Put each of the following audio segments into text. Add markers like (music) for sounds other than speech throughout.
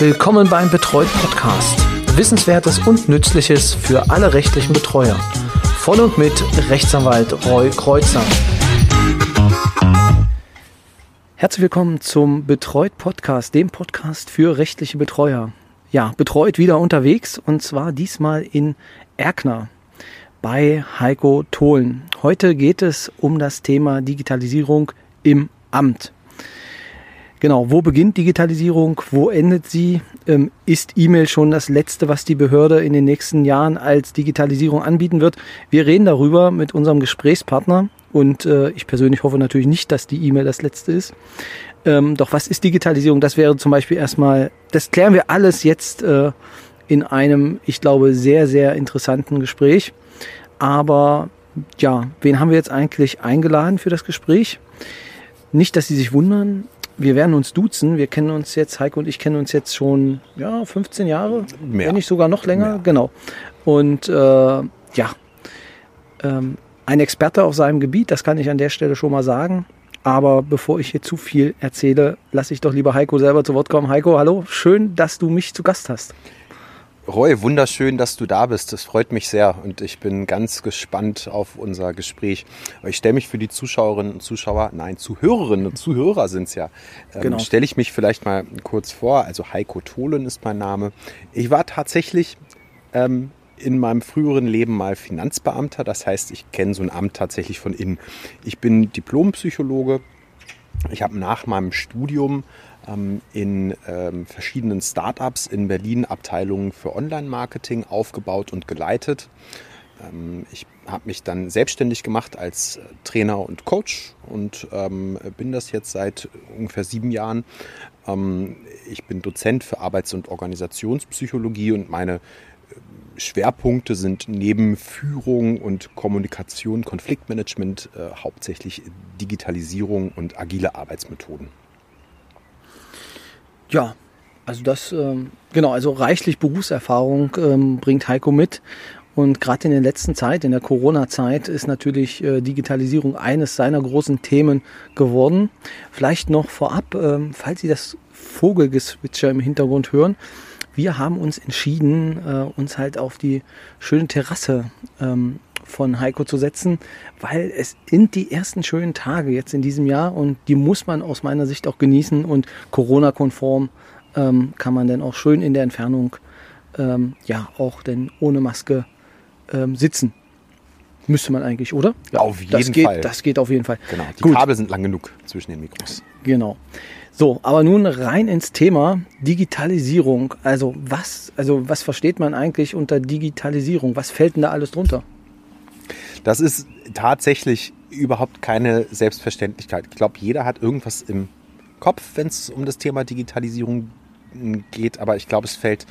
Willkommen beim Betreut Podcast. Wissenswertes und Nützliches für alle rechtlichen Betreuer. Von und mit Rechtsanwalt Roy Kreuzer. Herzlich willkommen zum Betreut Podcast, dem Podcast für rechtliche Betreuer. Ja, betreut wieder unterwegs und zwar diesmal in Erkner bei Heiko Tholen. Heute geht es um das Thema Digitalisierung im Amt. Genau, wo beginnt Digitalisierung, wo endet sie? Ähm, ist E-Mail schon das Letzte, was die Behörde in den nächsten Jahren als Digitalisierung anbieten wird? Wir reden darüber mit unserem Gesprächspartner und äh, ich persönlich hoffe natürlich nicht, dass die E-Mail das Letzte ist. Ähm, doch was ist Digitalisierung? Das wäre zum Beispiel erstmal, das klären wir alles jetzt äh, in einem, ich glaube, sehr, sehr interessanten Gespräch. Aber ja, wen haben wir jetzt eigentlich eingeladen für das Gespräch? Nicht, dass Sie sich wundern, wir werden uns duzen. Wir kennen uns jetzt, Heike und ich kennen uns jetzt schon ja, 15 Jahre, Mehr. wenn nicht sogar noch länger. Mehr. Genau. Und äh, ja, ähm, ein Experte auf seinem Gebiet, das kann ich an der Stelle schon mal sagen. Aber bevor ich hier zu viel erzähle, lasse ich doch lieber Heiko selber zu Wort kommen. Heiko, hallo, schön, dass du mich zu Gast hast. Roy, wunderschön, dass du da bist. Das freut mich sehr und ich bin ganz gespannt auf unser Gespräch. Ich stelle mich für die Zuschauerinnen und Zuschauer, nein, Zuhörerinnen und Zuhörer sind es ja, ähm, genau. stelle ich mich vielleicht mal kurz vor. Also Heiko Tholen ist mein Name. Ich war tatsächlich ähm, in meinem früheren Leben mal Finanzbeamter. Das heißt, ich kenne so ein Amt tatsächlich von innen. Ich bin Diplompsychologe. Ich habe nach meinem Studium in ähm, verschiedenen Startups in Berlin Abteilungen für Online-Marketing aufgebaut und geleitet. Ähm, ich habe mich dann selbstständig gemacht als äh, Trainer und Coach und ähm, bin das jetzt seit ungefähr sieben Jahren. Ähm, ich bin Dozent für Arbeits- und Organisationspsychologie und meine äh, Schwerpunkte sind neben Führung und Kommunikation, Konfliktmanagement äh, hauptsächlich Digitalisierung und agile Arbeitsmethoden. Ja, also das, ähm, genau, also reichlich Berufserfahrung ähm, bringt Heiko mit. Und gerade in der letzten Zeit, in der Corona-Zeit, ist natürlich äh, Digitalisierung eines seiner großen Themen geworden. Vielleicht noch vorab, ähm, falls Sie das Vogelgezwitscher im Hintergrund hören. Wir haben uns entschieden, äh, uns halt auf die schöne Terrasse ähm, von Heiko zu setzen, weil es sind die ersten schönen Tage jetzt in diesem Jahr und die muss man aus meiner Sicht auch genießen und Corona-konform ähm, kann man dann auch schön in der Entfernung ähm, ja auch denn ohne Maske ähm, sitzen. Müsste man eigentlich, oder? Ja, auf jeden das geht, Fall. Das geht auf jeden Fall. Genau, die Gut. Kabel sind lang genug zwischen den Mikros. Genau. So, aber nun rein ins Thema Digitalisierung. Also was, also was versteht man eigentlich unter Digitalisierung? Was fällt denn da alles drunter? Das ist tatsächlich überhaupt keine Selbstverständlichkeit. Ich glaube, jeder hat irgendwas im Kopf, wenn es um das Thema Digitalisierung geht, aber ich glaube, es fällt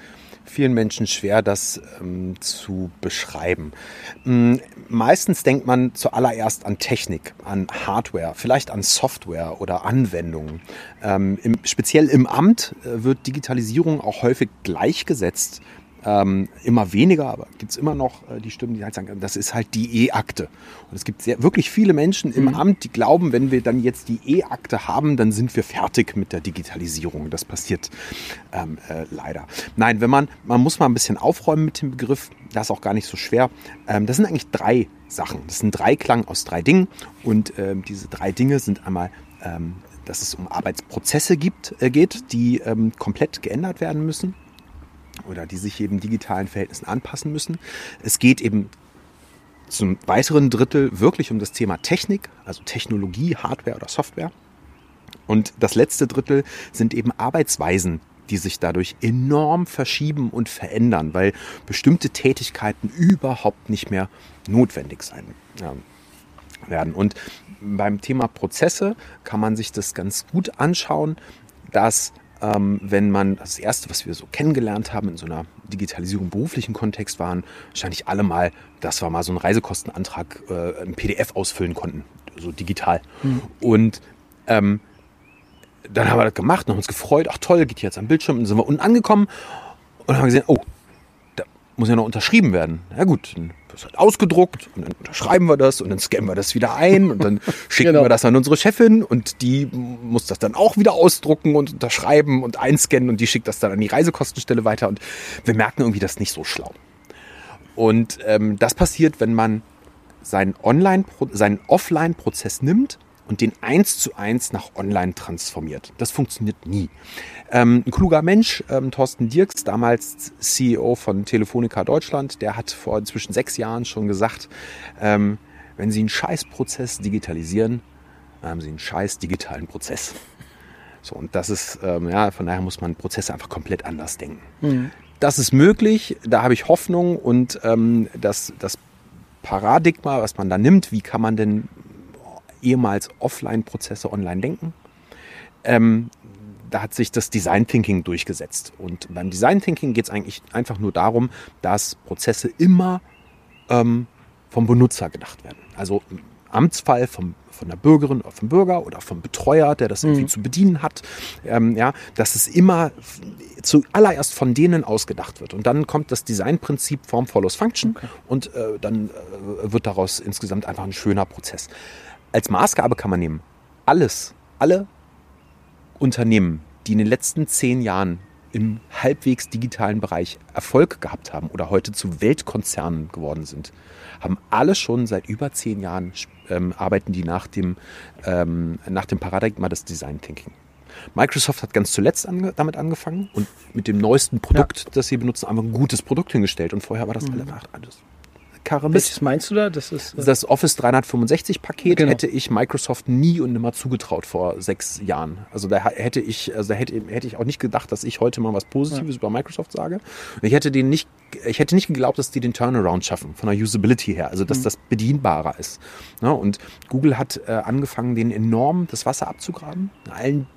vielen Menschen schwer, das ähm, zu beschreiben. Ähm, meistens denkt man zuallererst an Technik, an Hardware, vielleicht an Software oder Anwendungen. Ähm, im, speziell im Amt äh, wird Digitalisierung auch häufig gleichgesetzt ähm, immer weniger, aber gibt es immer noch äh, die Stimmen, die halt sagen, das ist halt die E-Akte. Und es gibt sehr, wirklich viele Menschen im mhm. Amt, die glauben, wenn wir dann jetzt die E-Akte haben, dann sind wir fertig mit der Digitalisierung. Das passiert ähm, äh, leider. Nein, wenn man, man muss mal ein bisschen aufräumen mit dem Begriff, das ist auch gar nicht so schwer. Ähm, das sind eigentlich drei Sachen. Das ist ein Dreiklang aus drei Dingen. Und ähm, diese drei Dinge sind einmal ähm, dass es um Arbeitsprozesse gibt, äh, geht, die ähm, komplett geändert werden müssen oder die sich eben digitalen Verhältnissen anpassen müssen. Es geht eben zum weiteren Drittel wirklich um das Thema Technik, also Technologie, Hardware oder Software. Und das letzte Drittel sind eben Arbeitsweisen, die sich dadurch enorm verschieben und verändern, weil bestimmte Tätigkeiten überhaupt nicht mehr notwendig sein werden. Und beim Thema Prozesse kann man sich das ganz gut anschauen, dass ähm, wenn man das erste, was wir so kennengelernt haben in so einer Digitalisierung beruflichen Kontext waren, wahrscheinlich alle mal, dass wir mal so einen Reisekostenantrag äh, im PDF ausfüllen konnten, so digital. Mhm. Und ähm, dann haben wir das gemacht und haben uns gefreut, ach toll, geht jetzt am Bildschirm, und dann sind wir unten angekommen und haben gesehen, oh, muss ja noch unterschrieben werden. Na gut, dann wird halt ausgedruckt und dann unterschreiben wir das und dann scannen wir das wieder ein und dann (laughs) schicken Genau. wir das an unsere Chefin und die muss das dann auch wieder ausdrucken und unterschreiben und einscannen und die schickt das dann an die Reisekostenstelle weiter und wir merken irgendwie, das nicht so schlau. Und ähm, das passiert, wenn man seinen, Online seinen Offline-Prozess nimmt und den eins zu eins nach online transformiert. Das funktioniert nie. Ähm, ein kluger Mensch, ähm, Thorsten Dirks, damals CEO von Telefonica Deutschland, der hat vor inzwischen sechs Jahren schon gesagt, ähm, wenn Sie einen Scheißprozess digitalisieren, dann haben Sie einen scheiß digitalen Prozess. So, und das ist, ähm, ja, von daher muss man Prozesse einfach komplett anders denken. Mhm. Das ist möglich, da habe ich Hoffnung und ähm, das, das Paradigma, was man da nimmt, wie kann man denn ehemals Offline-Prozesse online denken? Ähm, da hat sich das Design Thinking durchgesetzt. Und beim Design Thinking geht es eigentlich einfach nur darum, dass Prozesse immer ähm, vom Benutzer gedacht werden. Also im Amtsfall vom, von der Bürgerin oder vom Bürger oder vom Betreuer, der das irgendwie zu bedienen hat, ähm, ja, dass es immer zuallererst von denen ausgedacht wird. Und dann kommt das Designprinzip Form follows Function und äh, dann äh, wird daraus insgesamt einfach ein schöner Prozess. Als Maßgabe kann man nehmen, alles, alle Unternehmen, die in den letzten zehn Jahren im halbwegs digitalen Bereich Erfolg gehabt haben oder heute zu Weltkonzernen geworden sind, haben alle schon seit über zehn Jahren ähm, arbeiten die nach dem, ähm, nach dem Paradigma des Design Thinking. Microsoft hat ganz zuletzt ange damit angefangen und mit dem neuesten Produkt, das sie benutzen, einfach ein gutes Produkt hingestellt. Und vorher war das alle alles Karre Mist. Welches meinst du da? Das ist. äh, Das Office 365 Paket Genau. hätte ich Microsoft nie und nimmer zugetraut vor sechs Jahren. Also da hätte ich, also da hätte, hätte ich auch nicht gedacht, dass ich heute mal was Positives über Microsoft sage. Und ich hätte den nicht, ich hätte nicht geglaubt, dass die den Turnaround schaffen von der Usability her, also Mhm. dass das bedienbarer ist. Ja, und Google hat äh, angefangen, den enorm das Wasser abzugraben. In allen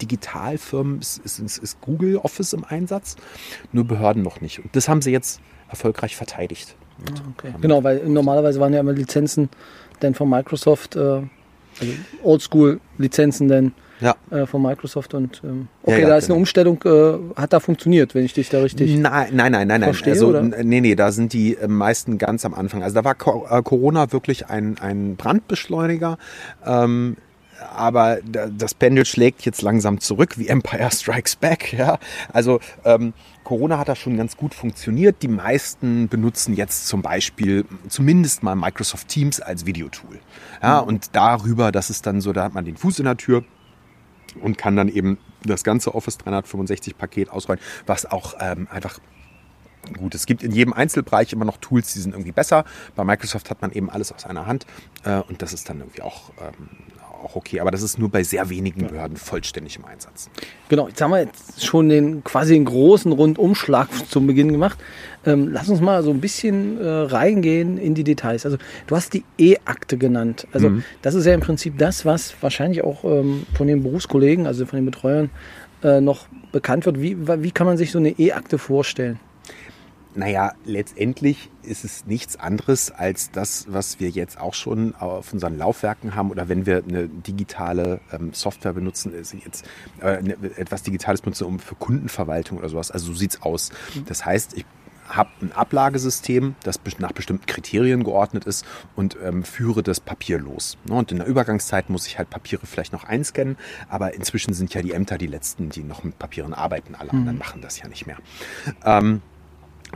Digitalfirmen ist, ist, ist, ist Google Office im Einsatz, nur Behörden noch nicht. Und das haben sie jetzt erfolgreich verteidigt. Und, Okay. Genau, weil normalerweise waren ja immer Lizenzen dann von Microsoft, äh, also Oldschool-Lizenzen dann Ja. äh, von Microsoft und ähm, Ja, okay, ja, da ist eine genau. Umstellung, äh, hat da funktioniert, wenn ich dich da richtig. Nein, nein, nein, nein, nein. verstehe, Also, oder? nee, nee, da sind die äh, meisten ganz am Anfang. Also da war Co äh, Corona wirklich ein, ein Brandbeschleuniger. Ähm, aber da- das Pendel schlägt jetzt langsam zurück, wie Empire Strikes Back. (laughs) Ja? Also ähm, Corona hat da schon ganz gut funktioniert. Die meisten benutzen jetzt zum Beispiel zumindest mal Microsoft Teams als Videotool. Ja? Und darüber, das ist dann so, da hat man den Fuß in der Tür und kann dann eben das ganze Office 365 Paket ausrollen, was auch ähm, einfach gut. Es gibt in jedem Einzelbereich immer noch Tools, die sind irgendwie besser. Bei Microsoft hat man eben alles aus einer Hand äh, und das ist dann irgendwie auch, ähm, auch okay. Aber das ist nur bei sehr wenigen Behörden vollständig im Einsatz. Genau, jetzt haben wir jetzt schon den quasi einen großen Rundumschlag (laughs) zum Beginn gemacht. Ähm, lass uns mal so ein bisschen äh, reingehen in die Details. Also du hast die E-Akte genannt. Also das ist ja im Prinzip das, was wahrscheinlich auch ähm, von den Berufskollegen, also von den Betreuern, äh, noch bekannt wird. Wie, wie kann man sich so eine E-Akte vorstellen? Naja, letztendlich ist es nichts anderes als das, was wir jetzt auch schon auf unseren Laufwerken haben oder wenn wir eine digitale ähm, Software benutzen, ist jetzt äh, ne- etwas Digitales benutzen, um für Kundenverwaltung oder sowas. Also so sieht's aus. Das heißt, ich habe ein Ablagesystem, das nach bestimmten Kriterien geordnet ist und ähm, führe das Papier los. Ne, Und in der Übergangszeit muss ich halt Papiere vielleicht noch einscannen, aber inzwischen sind ja die Ämter die letzten, die noch mit Papieren arbeiten. Alle anderen machen das ja nicht mehr. Ähm,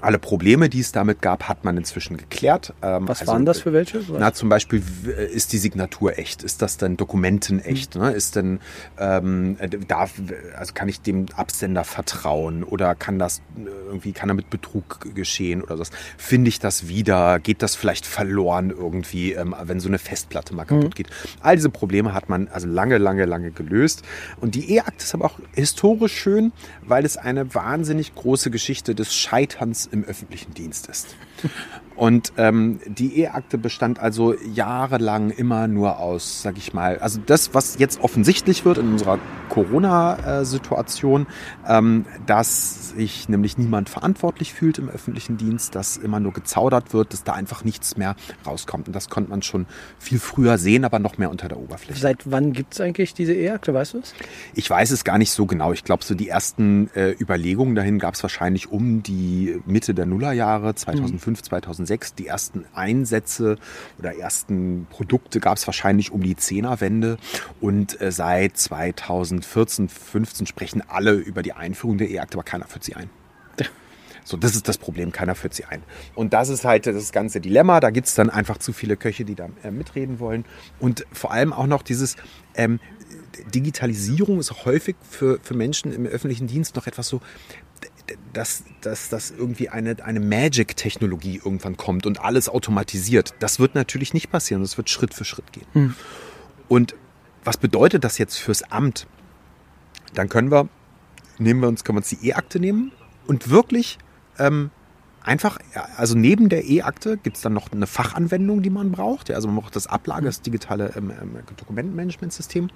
alle Probleme, die es damit gab, hat man inzwischen geklärt. Ähm, Was also, waren das für welche? Na, zum Beispiel, w- ist die Signatur echt? Ist das denn Dokumenten echt? Ne? Ist denn, ähm, äh, darf, also kann ich dem Absender vertrauen oder kann das äh, irgendwie, kann damit Betrug geschehen oder was? Finde ich das wieder? Geht das vielleicht verloren irgendwie, ähm, wenn so eine Festplatte mal kaputt geht? All diese Probleme hat man also lange, lange, lange gelöst. Und die E-Akte ist aber auch historisch schön, weil es eine wahnsinnig große Geschichte des Scheiterns im öffentlichen Dienst ist. Und ähm, die E-Akte bestand also jahrelang immer nur aus, sag ich mal, also das, was jetzt offensichtlich wird in unserer Corona-Situation, ähm, dass sich nämlich niemand verantwortlich fühlt im öffentlichen Dienst, dass immer nur gezaudert wird, dass da einfach nichts mehr rauskommt. Und das konnte man schon viel früher sehen, aber noch mehr unter der Oberfläche. Seit wann gibt es eigentlich diese E-Akte, weißt du es? Ich weiß es gar nicht so genau. Ich glaube, so die ersten äh, Überlegungen dahin gab es wahrscheinlich um die Mitte der Nullerjahre, 2005, mhm. 2006. Die ersten Einsätze oder ersten Produkte gab es wahrscheinlich um die Zehnerwende. Und äh, seit 2014, 15 sprechen alle über die Einführung der E-Akte, aber keiner führt sie ein. (laughs) So, das ist das Problem, keiner führt sie ein. Und das ist halt das ganze Dilemma. Da gibt es dann einfach zu viele Köche, die da äh, mitreden wollen. Und vor allem auch noch dieses, ähm, Digitalisierung ist häufig für, für Menschen im öffentlichen Dienst noch etwas so, dass, dass, dass irgendwie eine, eine Magic-Technologie irgendwann kommt und alles automatisiert. Das wird natürlich nicht passieren. Das wird Schritt für Schritt gehen. Mhm. Und was bedeutet das jetzt fürs Amt? Dann können wir, nehmen wir uns, können wir uns die E-Akte nehmen und wirklich ähm, einfach, also neben der E-Akte gibt es dann noch eine Fachanwendung, die man braucht. Ja, also man braucht das Ablage, das digitale ähm, ähm, Dokumentenmanagementsystem.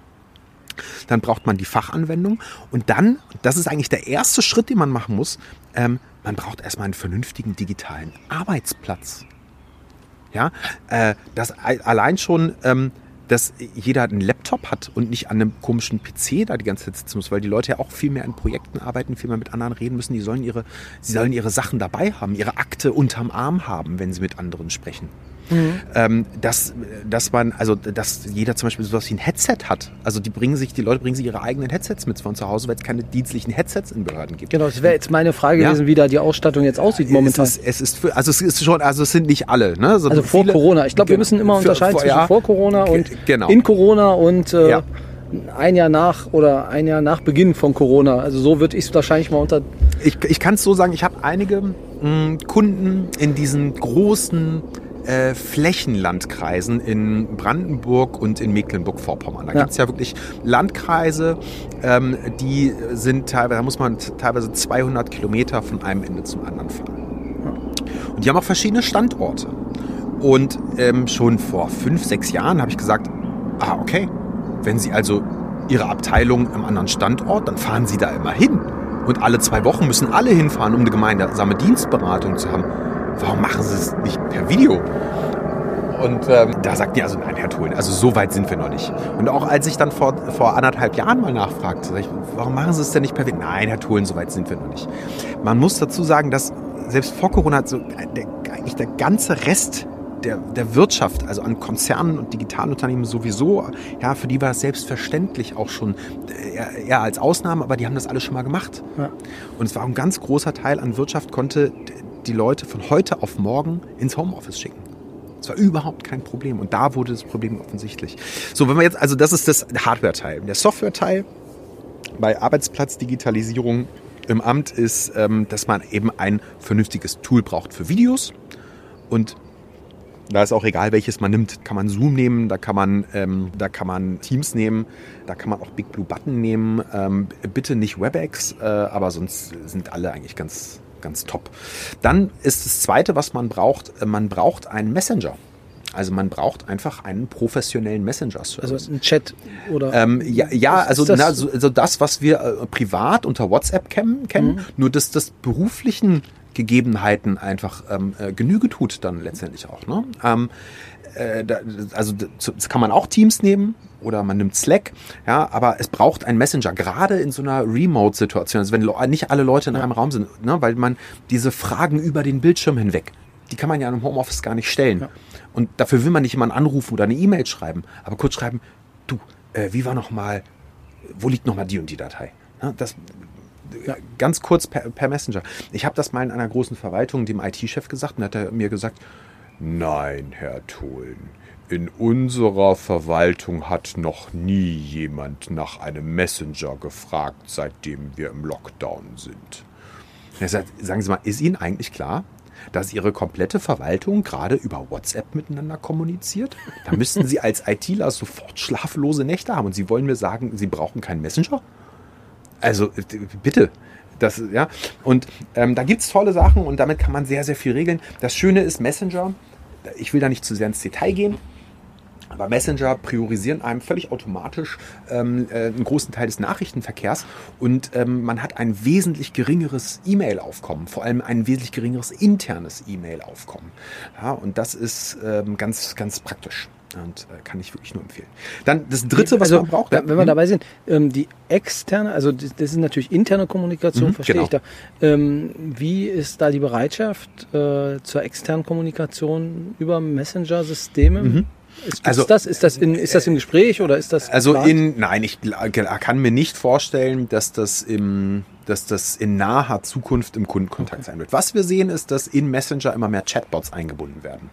Dann braucht man die Fachanwendung. Und dann, das ist eigentlich der erste Schritt, den man machen muss, ähm, man braucht erstmal einen vernünftigen digitalen Arbeitsplatz. Ja, äh, das allein schon ähm, dass jeder einen Laptop hat und nicht an einem komischen PC da die ganze Zeit sitzen muss, weil die Leute ja auch viel mehr in Projekten arbeiten, viel mehr mit anderen reden müssen. Die sollen ihre, sie sollen ihre Sachen dabei haben, ihre Akte unterm Arm haben, wenn sie mit anderen sprechen. Mhm. Ähm, dass, dass man, also dass jeder zum Beispiel sowas wie ein Headset hat. Also die bringen sich, die Leute bringen sich ihre eigenen Headsets mit von zu Hause, weil es keine dienstlichen Headsets in Behörden gibt. Genau, das wäre jetzt meine Frage ja. gewesen, wie da die Ausstattung jetzt aussieht momentan. Es ist, es ist für, also es ist schon, also es sind nicht alle. Ne? So also vor viele, Corona. Ich glaube, wir müssen immer unterscheiden für, vor, zwischen ja, vor Corona und genau. in Corona und äh, ja. ein Jahr nach oder ein Jahr nach Beginn von Corona. Also so würde ich es wahrscheinlich mal unter. Ich, ich kann es so sagen, ich habe einige mh, hm, Kunden in diesen großen äh, Flächenlandkreisen in Brandenburg und in Mecklenburg-Vorpommern. Da ja. gibt es ja wirklich Landkreise, ähm, die sind teilweise, da muss man teilweise 200 Kilometer von einem Ende zum anderen fahren. Und die haben auch verschiedene Standorte. Und ähm, schon vor fünf, sechs Jahren habe ich gesagt, ah, okay, wenn Sie also Ihre Abteilung am anderen Standort, dann fahren Sie da immer hin. Und alle zwei Wochen müssen alle hinfahren, um eine gemeinsame Dienstberatung zu haben warum machen Sie es nicht per Video? Und ähm, da sagt die also, nein, Herr Thulen, also so weit sind wir noch nicht. Und auch als ich dann vor, vor anderthalb Jahren mal nachfragte, sag ich, warum machen Sie es denn nicht per Video? Nein, Herr Thulen, so weit sind wir noch nicht. Man muss dazu sagen, dass selbst vor Corona so der, eigentlich der ganze Rest der, der Wirtschaft, also an Konzernen und Digitalunternehmen sowieso, ja, für die war das selbstverständlich auch schon äh, eher, eher als Ausnahme, aber die haben das alles schon mal gemacht. Ja. Und es war ein ganz großer Teil an Wirtschaft, konnte die Leute von heute auf morgen ins Homeoffice schicken. Das war überhaupt kein Problem. Und da wurde das Problem offensichtlich. So, wenn wir jetzt, also das ist das Hardware-Teil. Der Software-Teil bei Arbeitsplatzdigitalisierung im Amt ist, ähm, dass man eben ein vernünftiges Tool braucht für Videos. Und da ist auch egal, welches man nimmt. Kann man Zoom nehmen, da kann man, ähm, da kann man Teams nehmen, da kann man auch Big Blue Button nehmen. Ähm, bitte nicht WebEx, äh, aber sonst sind alle eigentlich ganz, ganz top. Dann ist das Zweite, was man braucht, äh, man braucht einen Messenger. Also man braucht einfach einen professionellen Messenger-Service. Also ein Chat oder? Ähm, ja, ja also das? Na, so, also das, was wir äh, privat unter WhatsApp kennen, kennen mhm. nur dass das beruflichen Gegebenheiten einfach ähm, äh, Genüge tut dann letztendlich auch. Ne? Ähm, äh, da, also das kann man auch Teams nehmen oder man nimmt Slack, ja, aber es braucht einen Messenger, gerade in so einer Remote-Situation, also wenn nicht alle Leute in einem Raum sind, ne, weil man diese Fragen über den Bildschirm hinweg, die kann man ja im Homeoffice gar nicht stellen. Ja. Und dafür will man nicht jemanden anrufen oder eine E-Mail schreiben, aber kurz schreiben, du, äh, wie war noch mal, wo liegt noch mal die und die Datei? Ja, das, ja. ganz kurz per, per Messenger. Ich habe das mal in einer großen Verwaltung dem IT-Chef gesagt und hat er mir gesagt, nein, Herr Tholen, in unserer Verwaltung hat noch nie jemand nach einem Messenger gefragt, seitdem wir im Lockdown sind. Sagen Sie mal, ist Ihnen eigentlich klar, dass Ihre komplette Verwaltung gerade über WhatsApp miteinander kommuniziert? Da müssten Sie als ITler sofort schlaflose Nächte haben und Sie wollen mir sagen, Sie brauchen keinen Messenger? Also bitte, Das, ja. Und ähm, da gibt es tolle Sachen und damit kann man sehr, sehr viel regeln. Das Schöne ist Messenger. Ich will da nicht zu sehr ins Detail gehen. Aber Messenger priorisieren einem völlig automatisch ähm, äh, einen großen Teil des Nachrichtenverkehrs und ähm, man hat ein wesentlich geringeres E-Mail-Aufkommen, vor allem ein wesentlich geringeres internes E-Mail-Aufkommen. Ja, und das ist ähm, ganz, ganz praktisch. Und äh, kann ich wirklich nur empfehlen. Dann das dritte, was also, man braucht. Wenn, wenn wir dabei sind, ähm, die externe, also das, das ist natürlich interne Kommunikation, Mhm, verstehe genau. ich da. Ähm, wie ist da die Bereitschaft äh, zur externen Kommunikation über Messenger-Systeme? Ist, Mhm. Also, das? Ist das, in, ist das im Gespräch oder ist das Also geplant? in, nein, ich gl- kann mir nicht vorstellen, dass das im, dass das in naher Zukunft im Kundenkontakt sein wird. Was wir sehen, ist, dass in Messenger immer mehr Chatbots eingebunden werden.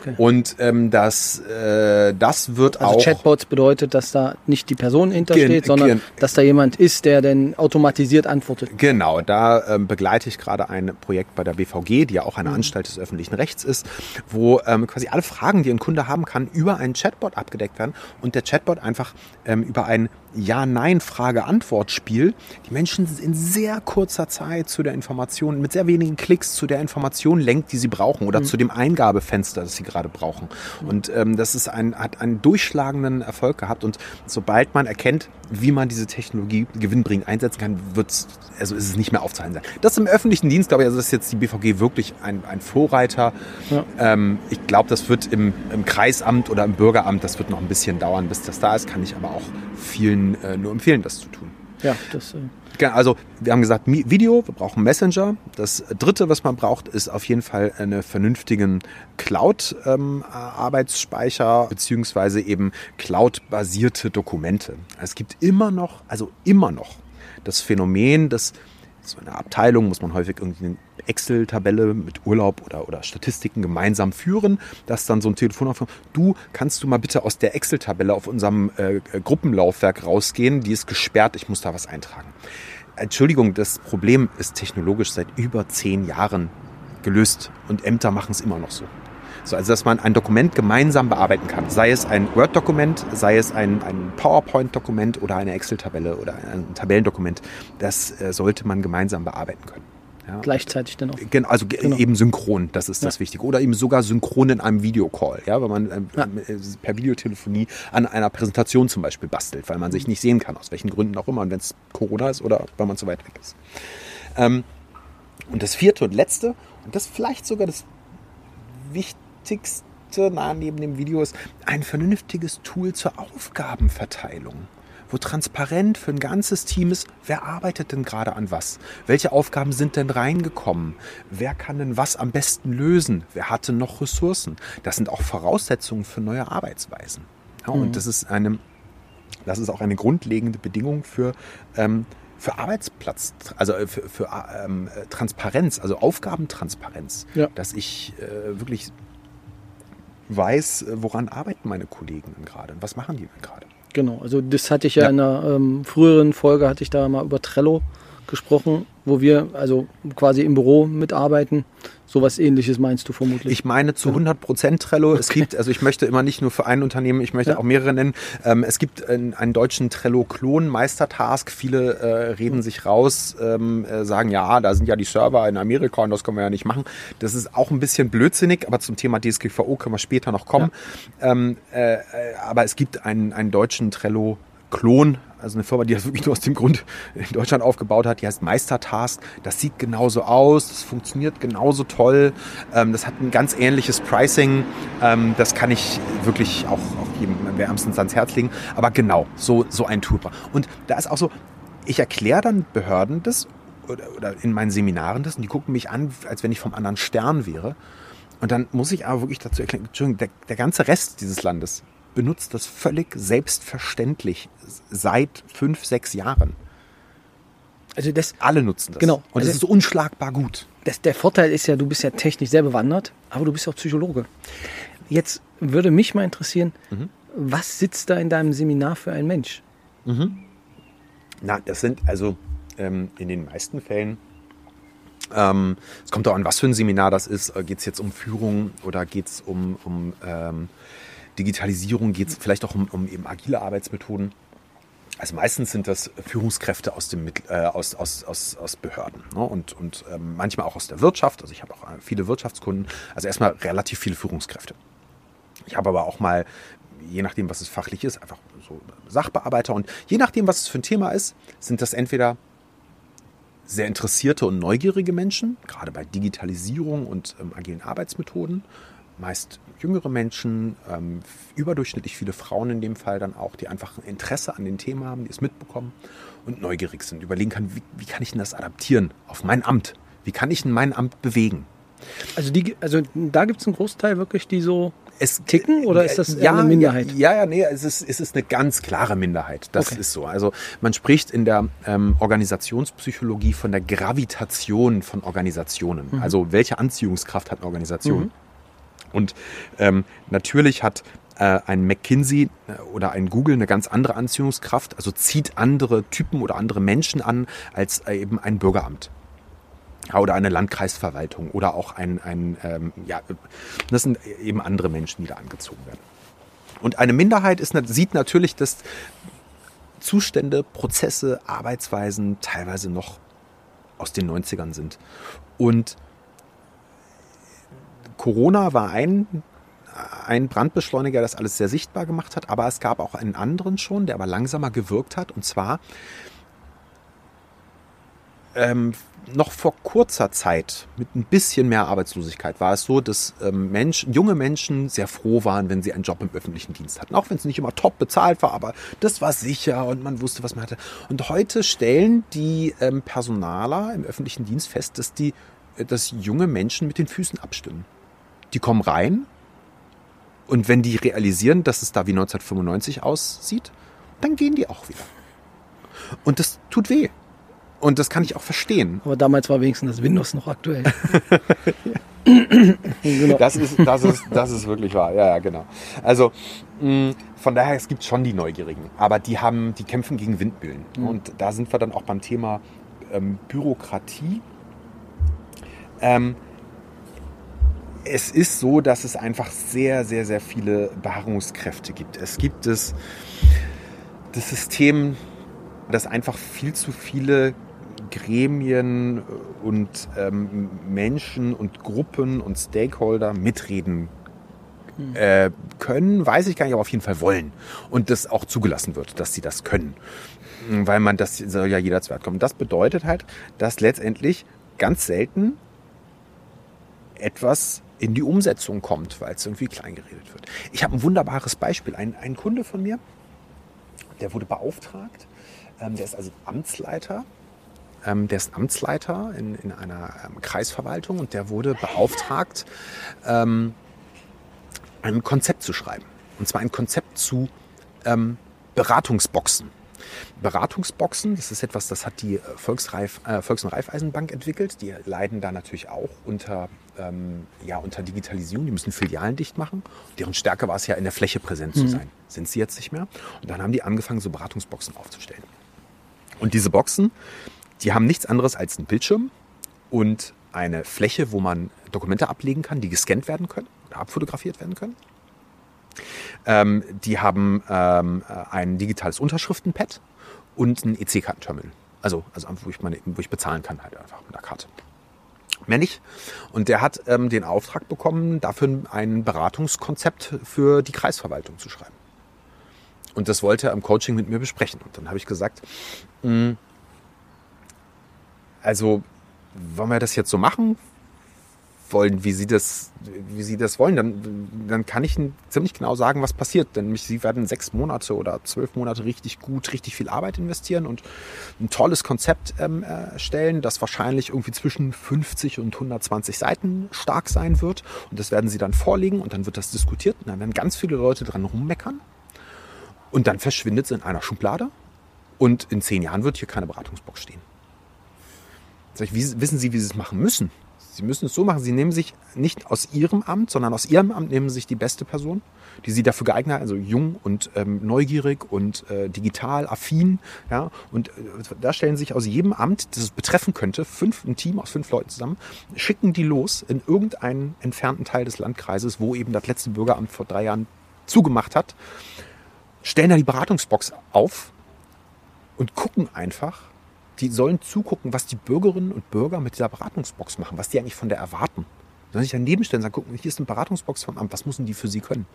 Okay. Und ähm, das, äh, das wird Also auch. Chatbots bedeutet, dass da nicht die Person hintersteht, sondern gen- dass da jemand ist, der dann automatisiert antwortet. Genau, da ähm, begleite ich gerade ein Projekt bei der BVG, die ja auch eine Mhm. Anstalt des öffentlichen Rechts ist, wo ähm, quasi alle Fragen, die ein Kunde haben kann, über einen Chatbot abgedeckt werden und der Chatbot einfach ähm, über ein Ja-Nein-Frage-Antwort-Spiel die Menschen in sehr kurzer Zeit zu der Information, mit sehr wenigen Klicks zu der Information lenkt, die sie brauchen Mhm. oder zu dem Eingabefenster, das sie gerade brauchen. Und ähm, das ist ein, hat einen durchschlagenden Erfolg gehabt und sobald man erkennt, wie man diese Technologie gewinnbringend einsetzen kann, wird's, also ist es nicht mehr aufzuhalten sein. Das im öffentlichen Dienst, glaube ich, also ist jetzt die BVG wirklich ein, ein Vorreiter. Ja. Ähm, ich glaube, das wird im, im Kreisamt oder im Bürgeramt, das wird noch ein bisschen dauern, bis das da ist. Kann ich aber auch vielen äh, nur empfehlen, das zu tun. Ja, das äh, Also wir haben gesagt, Video, wir brauchen Messenger. Das Dritte, was man braucht, ist auf jeden Fall einen vernünftigen Cloud-Arbeitsspeicher beziehungsweise eben Cloud-basierte Dokumente. Es gibt immer noch, also immer noch das Phänomen, dass so eine Abteilung muss man häufig irgendwie eine Excel-Tabelle mit Urlaub oder, oder Statistiken gemeinsam führen, dass dann so ein Telefon aufkommt. Du, kannst du mal bitte aus der Excel-Tabelle auf unserem äh, Gruppenlaufwerk rausgehen? Die ist gesperrt, ich muss da was eintragen. Entschuldigung, das Problem ist technologisch seit über zehn Jahren gelöst und Ämter machen es immer noch so. So, also dass man ein Dokument gemeinsam bearbeiten kann. Sei es ein Word-Dokument, sei es ein, ein PowerPoint-Dokument oder eine Excel-Tabelle oder ein Tabellendokument. Das äh, sollte man gemeinsam bearbeiten können. Ja. gleichzeitig dann auch. Gen- Also ge- Genau. eben synchron, das ist das Wichtige. Oder eben sogar synchron in einem Videocall, ja, wenn man ähm, Ja. äh, per Videotelefonie an einer Präsentation zum Beispiel bastelt, weil man sich nicht sehen kann, aus welchen Gründen auch immer, und wenn es Corona ist oder weil man zu weit weg ist. Ähm, und das vierte und letzte, und das vielleicht sogar das wichtigste nah neben dem Video ist, ein vernünftiges Tool zur Aufgabenverteilung wo transparent für ein ganzes Team ist, wer arbeitet denn gerade an was? Welche Aufgaben sind denn reingekommen? Wer kann denn was am besten lösen? Wer hatte noch Ressourcen? Das sind auch Voraussetzungen für neue Arbeitsweisen. Ja, und das ist eine, das ist auch eine grundlegende Bedingung für, ähm, für Arbeitsplatz, also äh, für, für ähm, äh, Transparenz, also Aufgabentransparenz, Ja. dass ich äh, wirklich weiß, woran arbeiten meine Kollegen gerade und was machen die denn gerade. Genau, also das hatte ich ja, Ja. in einer ähm, früheren Folge, hatte ich da mal über Trello gesprochen, wo wir also quasi im Büro mitarbeiten. Sowas ähnliches meinst du vermutlich. Ich meine zu 100 Prozent Trello. Es gibt, also ich möchte immer nicht nur für ein Unternehmen, ich möchte Ja. auch mehrere nennen. Ähm, es gibt einen, einen deutschen Trello-Klon, Meistertask. Viele äh, reden sich raus, ähm, äh, sagen, ja, da sind ja die Server in Amerika und das können wir ja nicht machen. Das ist auch ein bisschen blödsinnig, aber zum Thema DSGVO können wir später noch kommen. Ähm, äh, äh, aber es gibt einen, einen deutschen Trello-Klon, also eine Firma, die das wirklich nur aus dem Grund in Deutschland aufgebaut hat, die heißt Meistertask. Das sieht genauso aus, das funktioniert genauso toll. Ähm, das hat ein ganz ähnliches Pricing. Ähm, das kann ich wirklich auch, auch jedem wärmstens ans Herz legen. Aber genau, so, so ein Tool. Und da ist auch so, ich erkläre dann Behörden das oder, oder in meinen Seminaren das und die gucken mich an, als wenn ich vom anderen Stern wäre. Und dann muss ich aber wirklich dazu erklären, Entschuldigung, der, der ganze Rest dieses Landes benutzt das völlig selbstverständlich seit fünf, sechs Jahren. also das, Alle nutzen das. Genau. Und es Also- ist unschlagbar gut. das, der Vorteil ist ja, du bist ja technisch sehr bewandert, aber du bist auch Psychologe. Jetzt würde mich mal interessieren, Mhm. was sitzt da in deinem Seminar für ein Mensch? Na, das sind also ähm, in den meisten Fällen, ähm, es kommt auch an, was für ein Seminar das ist. Geht es jetzt um Führung oder geht es um, um ähm, Digitalisierung? Geht es vielleicht auch um, um eben agile Arbeitsmethoden? also meistens sind das Führungskräfte aus, dem, äh, aus, aus, aus, aus Behörden ne? und, und ähm, manchmal auch aus der Wirtschaft. Also ich habe auch äh, viele Wirtschaftskunden. Also erstmal relativ viele Führungskräfte. Ich habe aber auch mal, je nachdem, was es fachlich ist, einfach so Sachbearbeiter. Und je nachdem, was es für ein Thema ist, sind das entweder sehr interessierte und neugierige Menschen, gerade bei Digitalisierung und ähm, agilen Arbeitsmethoden. Meist jüngere Menschen, ähm, überdurchschnittlich viele Frauen in dem Fall dann auch, die einfach ein Interesse an den Themen haben, die es mitbekommen und neugierig sind, überlegen kann, wie, wie kann ich denn das adaptieren auf mein Amt? Wie kann ich denn mein Amt bewegen? Also, die, also da gibt es einen Großteil wirklich, die so es, ticken oder ist das ja, eine Minderheit? Ja, ja, nee, es ist, es ist eine ganz klare Minderheit. Das okay. ist so. Also man spricht in der ähm, Organisationspsychologie von der Gravitation von Organisationen. Mhm. Also welche Anziehungskraft hat eine Organisation? Mhm. Und ähm, natürlich hat äh, ein McKinsey äh, oder ein Google eine ganz andere Anziehungskraft, also zieht andere Typen oder andere Menschen an als äh, eben ein Bürgeramt oder eine Landkreisverwaltung oder auch ein, ein ähm, ja, das sind eben andere Menschen, die da angezogen werden. Und eine Minderheit ist, sieht natürlich, dass Zustände, Prozesse, Arbeitsweisen teilweise noch aus den 90ern sind. Und Corona war ein, ein Brandbeschleuniger, das alles sehr sichtbar gemacht hat, aber es gab auch einen anderen schon, der aber langsamer gewirkt hat. Und zwar ähm, noch vor kurzer Zeit mit ein bisschen mehr Arbeitslosigkeit war es so, dass ähm, Menschen, junge Menschen sehr froh waren, wenn sie einen Job im öffentlichen Dienst hatten. Auch wenn es nicht immer top bezahlt war, aber das war sicher und man wusste, was man hatte. Und heute stellen die ähm, Personaler im öffentlichen Dienst fest, dass die, äh, dass junge Menschen mit den Füßen abstimmen. Die kommen rein und wenn die realisieren, dass es da wie 1995 aussieht, dann gehen die auch wieder. Und das tut weh. Und das kann ich auch verstehen. Aber damals war wenigstens das Windows noch aktuell. (laughs) genau. das, ist, das, ist, das ist wirklich wahr. Ja, ja, genau. Also mh, von daher, es gibt schon die Neugierigen, aber die haben, die kämpfen gegen Windmühlen. Mhm. Und da sind wir dann auch beim Thema ähm, Bürokratie. Ähm, es ist so, dass es einfach sehr, sehr, sehr viele Beharrungskräfte gibt. Es gibt es das System, das einfach viel zu viele Gremien und ähm, Menschen und Gruppen und Stakeholder mitreden hm. äh, können, weiß ich gar nicht, aber auf jeden Fall wollen. Und das auch zugelassen wird, dass sie das können. Weil man, das soll ja jeder zu Wert kommen. Das bedeutet halt, dass letztendlich ganz selten etwas in die Umsetzung kommt, weil es irgendwie kleingeredet wird. Ich habe ein wunderbares Beispiel. Ein, ein Kunde von mir, der wurde beauftragt, ähm, der ist also Amtsleiter ähm, der ist Amtsleiter in, in einer ähm, Kreisverwaltung und der wurde beauftragt, ähm, ein Konzept zu schreiben. Und zwar ein Konzept zu ähm, Beratungsboxen. Beratungsboxen, das ist etwas, das hat die äh, Volksreif, äh, Volks- und Raiffeisenbank entwickelt. Die leiden da natürlich auch unter, ähm, ja, unter Digitalisierung. Die müssen Filialen dicht machen. Deren Stärke war es ja, in der Fläche präsent zu mhm. sein. Sind sie jetzt nicht mehr. Und dann haben die angefangen, so Beratungsboxen aufzustellen. Und diese Boxen, die haben nichts anderes als einen Bildschirm und eine Fläche, wo man Dokumente ablegen kann, die gescannt werden können oder abfotografiert werden können. Ähm, die haben ähm, ein digitales Unterschriftenpad und ein EC-Kartenterminal. Also, also wo, ich meine, wo ich bezahlen kann, halt einfach mit der Karte. Mehr nicht. Und der hat ähm, den Auftrag bekommen, dafür ein Beratungskonzept für die Kreisverwaltung zu schreiben. Und das wollte er im Coaching mit mir besprechen. Und dann habe ich gesagt, mh, hm, also wollen wir das jetzt so machen? Wollen, wie Sie das, wie Sie das wollen, dann, dann kann ich ziemlich genau sagen, was passiert. Denn Sie werden sechs Monate oder zwölf Monate richtig gut, richtig viel Arbeit investieren und ein tolles Konzept ähm, erstellen, das wahrscheinlich irgendwie zwischen 50 und 120 Seiten stark sein wird. Und das werden Sie dann vorlegen und dann wird das diskutiert und dann werden ganz viele Leute dran rummeckern. Und dann verschwindet es in einer Schublade und in zehn Jahren wird hier keine Beratungsbox stehen. Sag ich, wie, wissen Sie, wie Sie es machen müssen? Sie müssen es so machen, Sie nehmen sich nicht aus Ihrem Amt, sondern aus Ihrem Amt nehmen Sie sich die beste Person, die Sie dafür geeignet haben, also jung und ähm, neugierig und äh, digital affin. Ja? Und äh, da stellen Sie sich aus jedem Amt, das es betreffen könnte, fünf, ein Team aus fünf Leuten zusammen, schicken die los in irgendeinen entfernten Teil des Landkreises, wo eben das letzte Bürgeramt vor drei Jahren zugemacht hat, stellen da die Beratungsbox auf und gucken einfach, die sollen zugucken, was die Bürgerinnen und Bürger mit dieser Beratungsbox machen, was die eigentlich von der erwarten. Sollen sich daneben stellen und sagen, gucken, hier ist eine Beratungsbox vom Amt, was müssen die für sie können?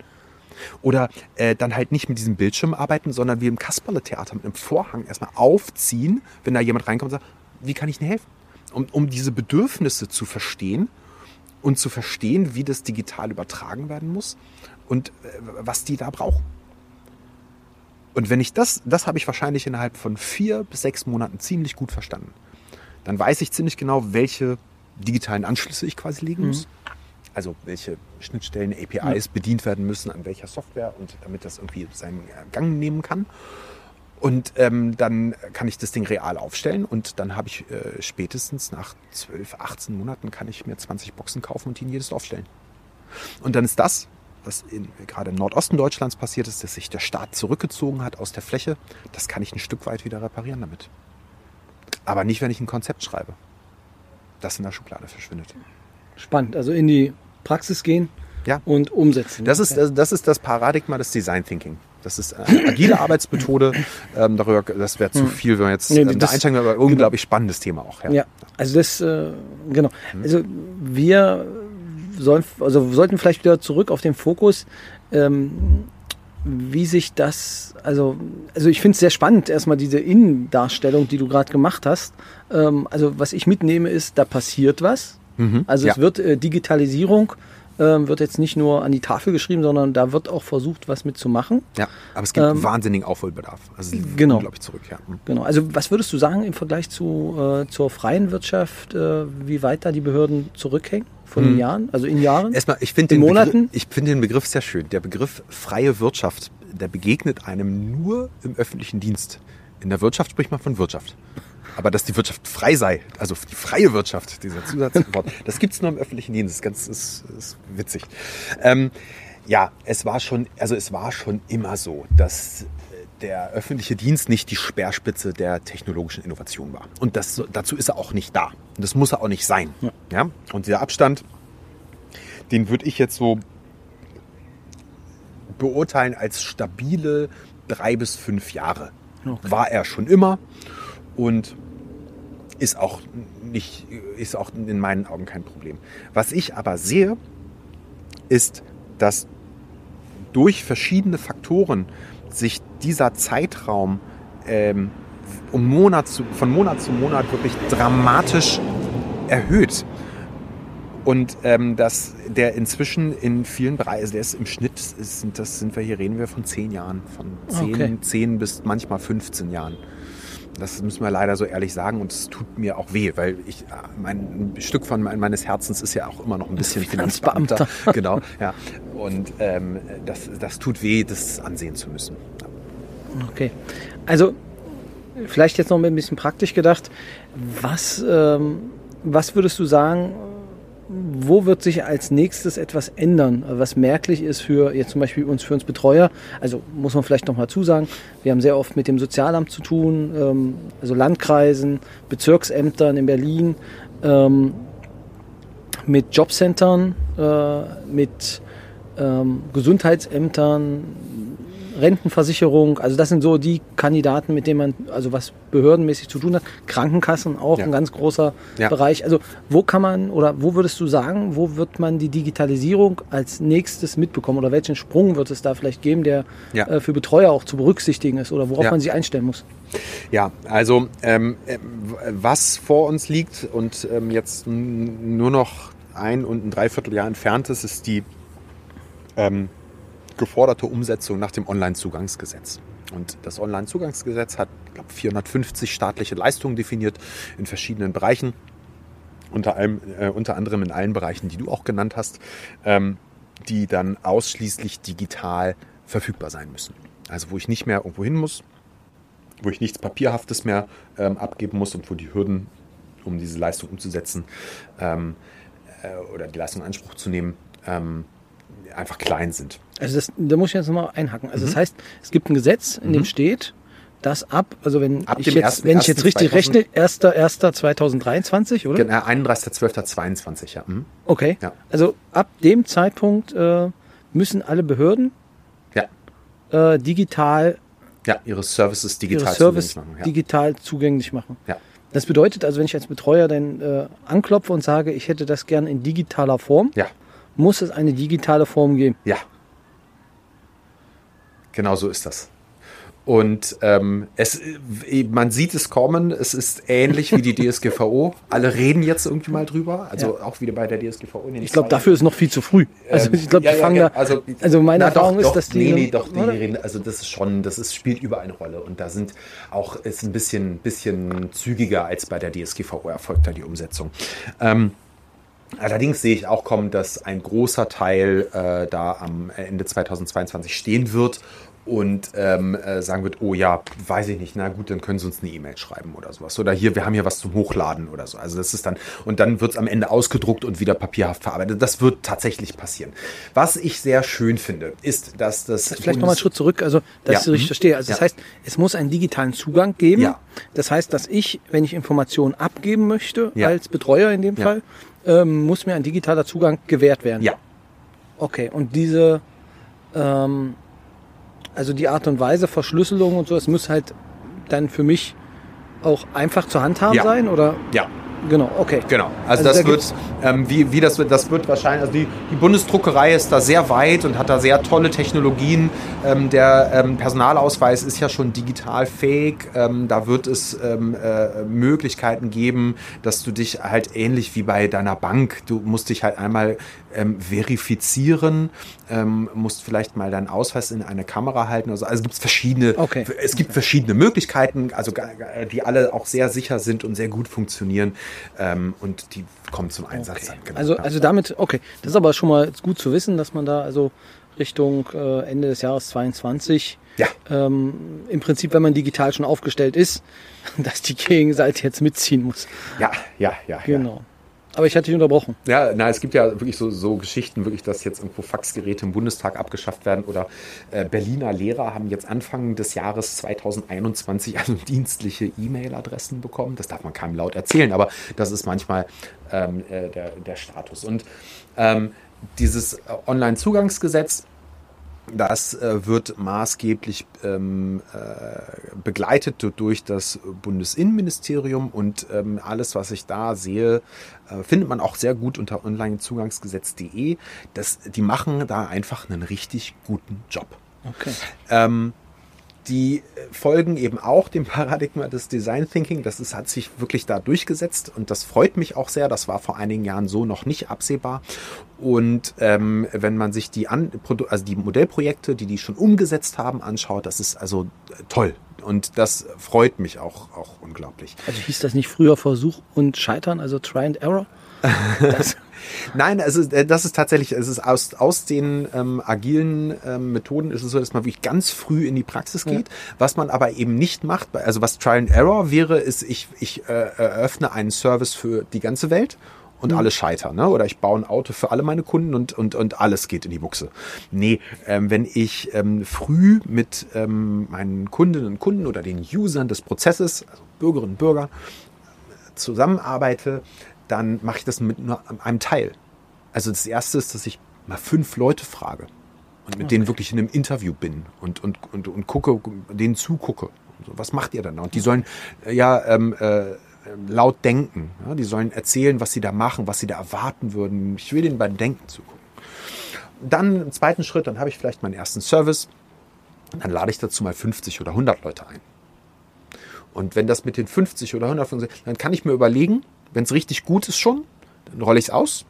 Oder äh, dann halt nicht mit diesem Bildschirm arbeiten, sondern wie im Kasperle-Theater mit einem Vorhang erstmal aufziehen, wenn da jemand reinkommt und sagt, wie kann ich Ihnen helfen? Um, um diese Bedürfnisse zu verstehen und zu verstehen, wie das digital übertragen werden muss und äh, was die da brauchen. Und wenn ich das, das habe ich wahrscheinlich innerhalb von vier bis sechs Monaten ziemlich gut verstanden. Dann weiß ich ziemlich genau, welche digitalen Anschlüsse ich quasi legen muss. Also welche Schnittstellen, APIs bedient werden müssen, an welcher Software und damit das irgendwie seinen Gang nehmen kann. Und ähm, dann kann ich das Ding real aufstellen und dann habe ich äh, spätestens nach 12, 18 Monaten kann ich mir 20 Boxen kaufen und die in jedes Dorf stellen. Und dann ist das, was in, gerade im Nordosten Deutschlands passiert ist, dass sich der Staat zurückgezogen hat aus der Fläche, das kann ich ein Stück weit wieder reparieren damit. Aber nicht, wenn ich ein Konzept schreibe. Das in der Schublade verschwindet. Spannend. Also in die Praxis gehen Ja. und umsetzen. Das ist, das, das ist das Paradigma des Design Thinking. Das ist eine agile (coughs) Arbeitsmethode. Ähm, darüber, das wäre zu viel, wenn wir jetzt Nee, ähm, da einsteigen, aber unglaublich spannendes Thema auch. Ja, also das, äh, genau. Also wir sollen, also sollten vielleicht wieder zurück auf den Fokus, ähm, wie sich das, also, also ich finde es sehr spannend, erstmal diese Innendarstellung, die du gerade gemacht hast. Ähm, also was ich mitnehme ist, da passiert was. Also es Ja. wird äh, Digitalisierung, ähm, wird jetzt nicht nur an die Tafel geschrieben, sondern da wird auch versucht, was mitzumachen. Ja, aber es gibt Ähm, wahnsinnigen Aufholbedarf. Also es genau. unglaublich zurück. Ja. Mhm. Genau. Also was würdest du sagen im Vergleich zu, äh, zur freien Wirtschaft, äh, wie weit da die Behörden zurückhängen von den Jahren, also in Jahren? Erstmal, ich finde In den, Monaten? Begriff, ich finde den Begriff sehr schön. Der Begriff freie Wirtschaft, der begegnet einem nur im öffentlichen Dienst. In der Wirtschaft spricht man von Wirtschaft. Aber dass die Wirtschaft frei sei, also die freie Wirtschaft, dieser Zusatzwort, (laughs) das gibt es nur im öffentlichen Dienst. Das ist ganz ist, ist witzig. Ähm, ja, es war schon, also es war schon immer so, dass der öffentliche Dienst nicht die Speerspitze der technologischen Innovation war. Und das, dazu ist er auch nicht da. Und das muss er auch nicht sein. Ja. Und dieser Abstand, den würde ich jetzt so beurteilen als stabile drei bis fünf Jahre. Okay. War er schon immer und ist auch nicht, ist auch in meinen Augen kein Problem. Was ich aber sehe, ist, dass durch verschiedene Faktoren sich dieser Zeitraum ähm, um Monat zu, von Monat zu Monat wirklich dramatisch erhöht. Und ähm, dass der inzwischen in vielen Bereichen, also der ist im Schnitt, ist, das sind wir hier, reden wir von zehn Jahren, von zehn, Okay. zehn bis manchmal 15 Jahren. Das müssen wir leider so ehrlich sagen und es tut mir auch weh, weil ich mein ein Stück von mein- meines Herzens ist ja auch immer noch ein bisschen Finanzbeamter. Finanzbeamter. genau, ja. Und ähm, das, das tut weh, das ansehen zu müssen. Okay. Also vielleicht jetzt noch ein bisschen praktisch gedacht. Was, ähm, was würdest du sagen, wo wird sich als nächstes etwas ändern, was merklich ist für jetzt zum Beispiel uns, für uns Betreuer? Also muss man vielleicht noch mal zusagen, wir haben sehr oft mit dem Sozialamt zu tun, ähm, also Landkreisen, Bezirksämtern in Berlin, ähm, mit Jobcentern, äh, mit ähm, Gesundheitsämtern, Rentenversicherung, also das sind so die Kandidaten, mit denen man, also was behördenmäßig zu tun hat. Krankenkassen auch Ja. ein ganz großer Ja. Bereich. Also wo kann man oder wo würdest du sagen, wo wird man die Digitalisierung als nächstes mitbekommen oder welchen Sprung wird es da vielleicht geben, der Ja. äh, für Betreuer auch zu berücksichtigen ist oder worauf man sich einstellen muss? Ja, also ähm, äh, was vor uns liegt und ähm, jetzt nur noch ein und ein Dreivierteljahr entfernt ist, ist die ähm, geforderte Umsetzung nach dem Onlinezugangsgesetz. Und das Onlinezugangsgesetz hat, glaube, 450 staatliche Leistungen definiert in verschiedenen Bereichen, unter, allem, äh, unter anderem in allen Bereichen, die du auch genannt hast, ähm, die dann ausschließlich digital verfügbar sein müssen. Also wo ich nicht mehr irgendwo hin muss, wo ich nichts Papierhaftes mehr ähm, abgeben muss und wo die Hürden, um diese Leistung umzusetzen ähm, äh, oder die Leistung in Anspruch zu nehmen, ähm, einfach klein sind. Also das, da muss ich jetzt nochmal einhaken. Also Mhm. das heißt, es gibt ein Gesetz, in dem steht, dass ab, also wenn Ab ich jetzt, wenn ich jetzt richtig 1.1.2000 rechne, 1.1.2023, oder? Genau, 31.12.22, ja. Mhm. Okay. Ja. Also ab dem Zeitpunkt äh, müssen alle Behörden Ja, äh, digital Ja, ihre Services digital ihre Service zugänglich machen. Ja. digital zugänglich machen. Ja. Das bedeutet also, wenn ich als Betreuer dann äh, anklopfe und sage, ich hätte das gern in digitaler Form, ja, muss es eine digitale Form geben. ja. Genau so ist das. Und ähm, es, äh, man sieht es kommen, es ist ähnlich wie die (laughs) DSGVO. Alle reden jetzt irgendwie mal drüber, also auch wieder bei der DSGVO. Ich glaube, dafür ist noch viel zu früh. Also Ähm, ich glaube, ja, die ja, fangen ja, da. Also, Also meine Erfahrung doch, ist, dass die. Nee, nee, doch, die reden, also das ist schon, das ist, spielt überall eine Rolle. Und da sind auch, ist ein bisschen, bisschen zügiger als bei der DSGVO erfolgt da die Umsetzung. Ähm, Allerdings sehe ich auch kommen, dass ein großer Teil äh, da am Ende 2022 stehen wird und ähm, äh, sagen wird, oh ja, weiß ich nicht, na gut, dann können Sie uns eine E-Mail schreiben oder sowas. Oder hier, wir haben hier was zum Hochladen oder so. Also das ist dann, und dann wird es am Ende ausgedruckt und wieder papierhaft verarbeitet. Das wird tatsächlich passieren. Was ich sehr schön finde, ist, dass das. Vielleicht nochmal einen Schritt zurück, also dass Ja. ich richtig Mhm. verstehe. Also das Ja. heißt, es muss einen digitalen Zugang geben. Ja. Das heißt, dass ich, wenn ich Informationen abgeben möchte, Ja. als Betreuer in dem. Fall, ähm, muss mir ein digitaler Zugang gewährt werden. Ja, Okay, und diese, ähm, also die Art und Weise, Verschlüsselung und so, es muss halt dann für mich auch einfach zu handhaben Ja. sein, oder? ja. Genau, okay. Genau. Also, Also da das wird, gibt's- ähm, wie, wie das wird, das wird wahrscheinlich, also die, die Bundesdruckerei ist da sehr weit und hat da sehr tolle Technologien. Ähm, der ähm, Personalausweis ist ja schon digital fähig. Ähm, da wird es ähm, äh, Möglichkeiten geben, dass du dich halt ähnlich wie bei deiner Bank, du musst dich halt einmal ähm, verifizieren, ähm, musst vielleicht mal deinen Ausweis in eine Kamera halten. Also, also gibt es verschiedene, Okay. es gibt verschiedene Möglichkeiten, also ga- die alle auch sehr sicher sind und sehr gut funktionieren ähm, und die kommen zum Einsatz. dann, genau. Also, Ja. also damit, okay, das ist aber schon mal gut zu wissen, dass man da also Richtung äh, Ende des Jahres 22 ja, ähm, im Prinzip, wenn man digital schon aufgestellt ist, (laughs) dass die Gegenseite jetzt mitziehen muss. ja, ja, ja. Genau. Aber ich hatte dich unterbrochen. Ja, na, es gibt ja wirklich so, so Geschichten, wirklich, dass jetzt irgendwo Faxgeräte im Bundestag abgeschafft werden oder äh, Berliner Lehrer haben jetzt Anfang des Jahres 2021 also dienstliche E-Mail-Adressen bekommen. Das darf man keinem laut erzählen, aber das ist manchmal ähm, äh, der, der Status. Und ähm, dieses äh, Online-Zugangsgesetz, das äh, wird maßgeblich ähm, äh, begleitet du- durch das Bundesinnenministerium und ähm, alles, was ich da sehe, äh, findet man auch sehr gut unter onlinezugangsgesetz.de. Das, die machen da einfach einen richtig guten Job. Okay. Ähm, die folgen eben auch dem Paradigma des Design Thinking. Das ist, hat sich wirklich da durchgesetzt und das freut mich auch sehr. Das war vor einigen Jahren so noch nicht absehbar. Und ähm, wenn man sich die, An also die Modellprojekte, die die schon umgesetzt haben, anschaut, das ist also äh, toll. Und das freut mich auch, auch unglaublich. Also hieß das nicht früher Versuch und Scheitern, also Try and Error? (laughs) Nein, also äh, das ist tatsächlich, es ist aus, aus den ähm, agilen ähm, Methoden ist es so, dass man wirklich ganz früh in die Praxis geht. Was man aber eben nicht macht, also was Trial and Error wäre, ist, ich, ich äh, eröffne einen Service für die ganze Welt und alle scheitern. Ne? Oder ich baue ein Auto für alle meine Kunden und, und, und alles geht in die Buchse. Nee, ähm, wenn ich ähm, früh mit ähm, meinen Kundinnen und Kunden oder den Usern des Prozesses, also Bürgerinnen und Bürger, zusammenarbeite, dann mache ich das mit nur einem Teil. Also das erste ist, dass ich mal fünf Leute frage und mit denen wirklich in einem Interview bin und, und, und, und gucke, denen zugucke. So, was macht ihr denn da? Und die sollen äh, ja ähm, äh, laut denken. Ja? Die sollen erzählen, was sie da machen, was sie da erwarten würden. Ich will denen beim Denken zugucken. Dann im zweiten Schritt, dann habe ich vielleicht meinen ersten Service. Dann lade ich dazu mal 50 oder 100 Leute ein. Und wenn das mit den 50 oder 100 funktioniert, dann kann ich mir überlegen, wenn es richtig gut ist schon, dann rolle ich es aus.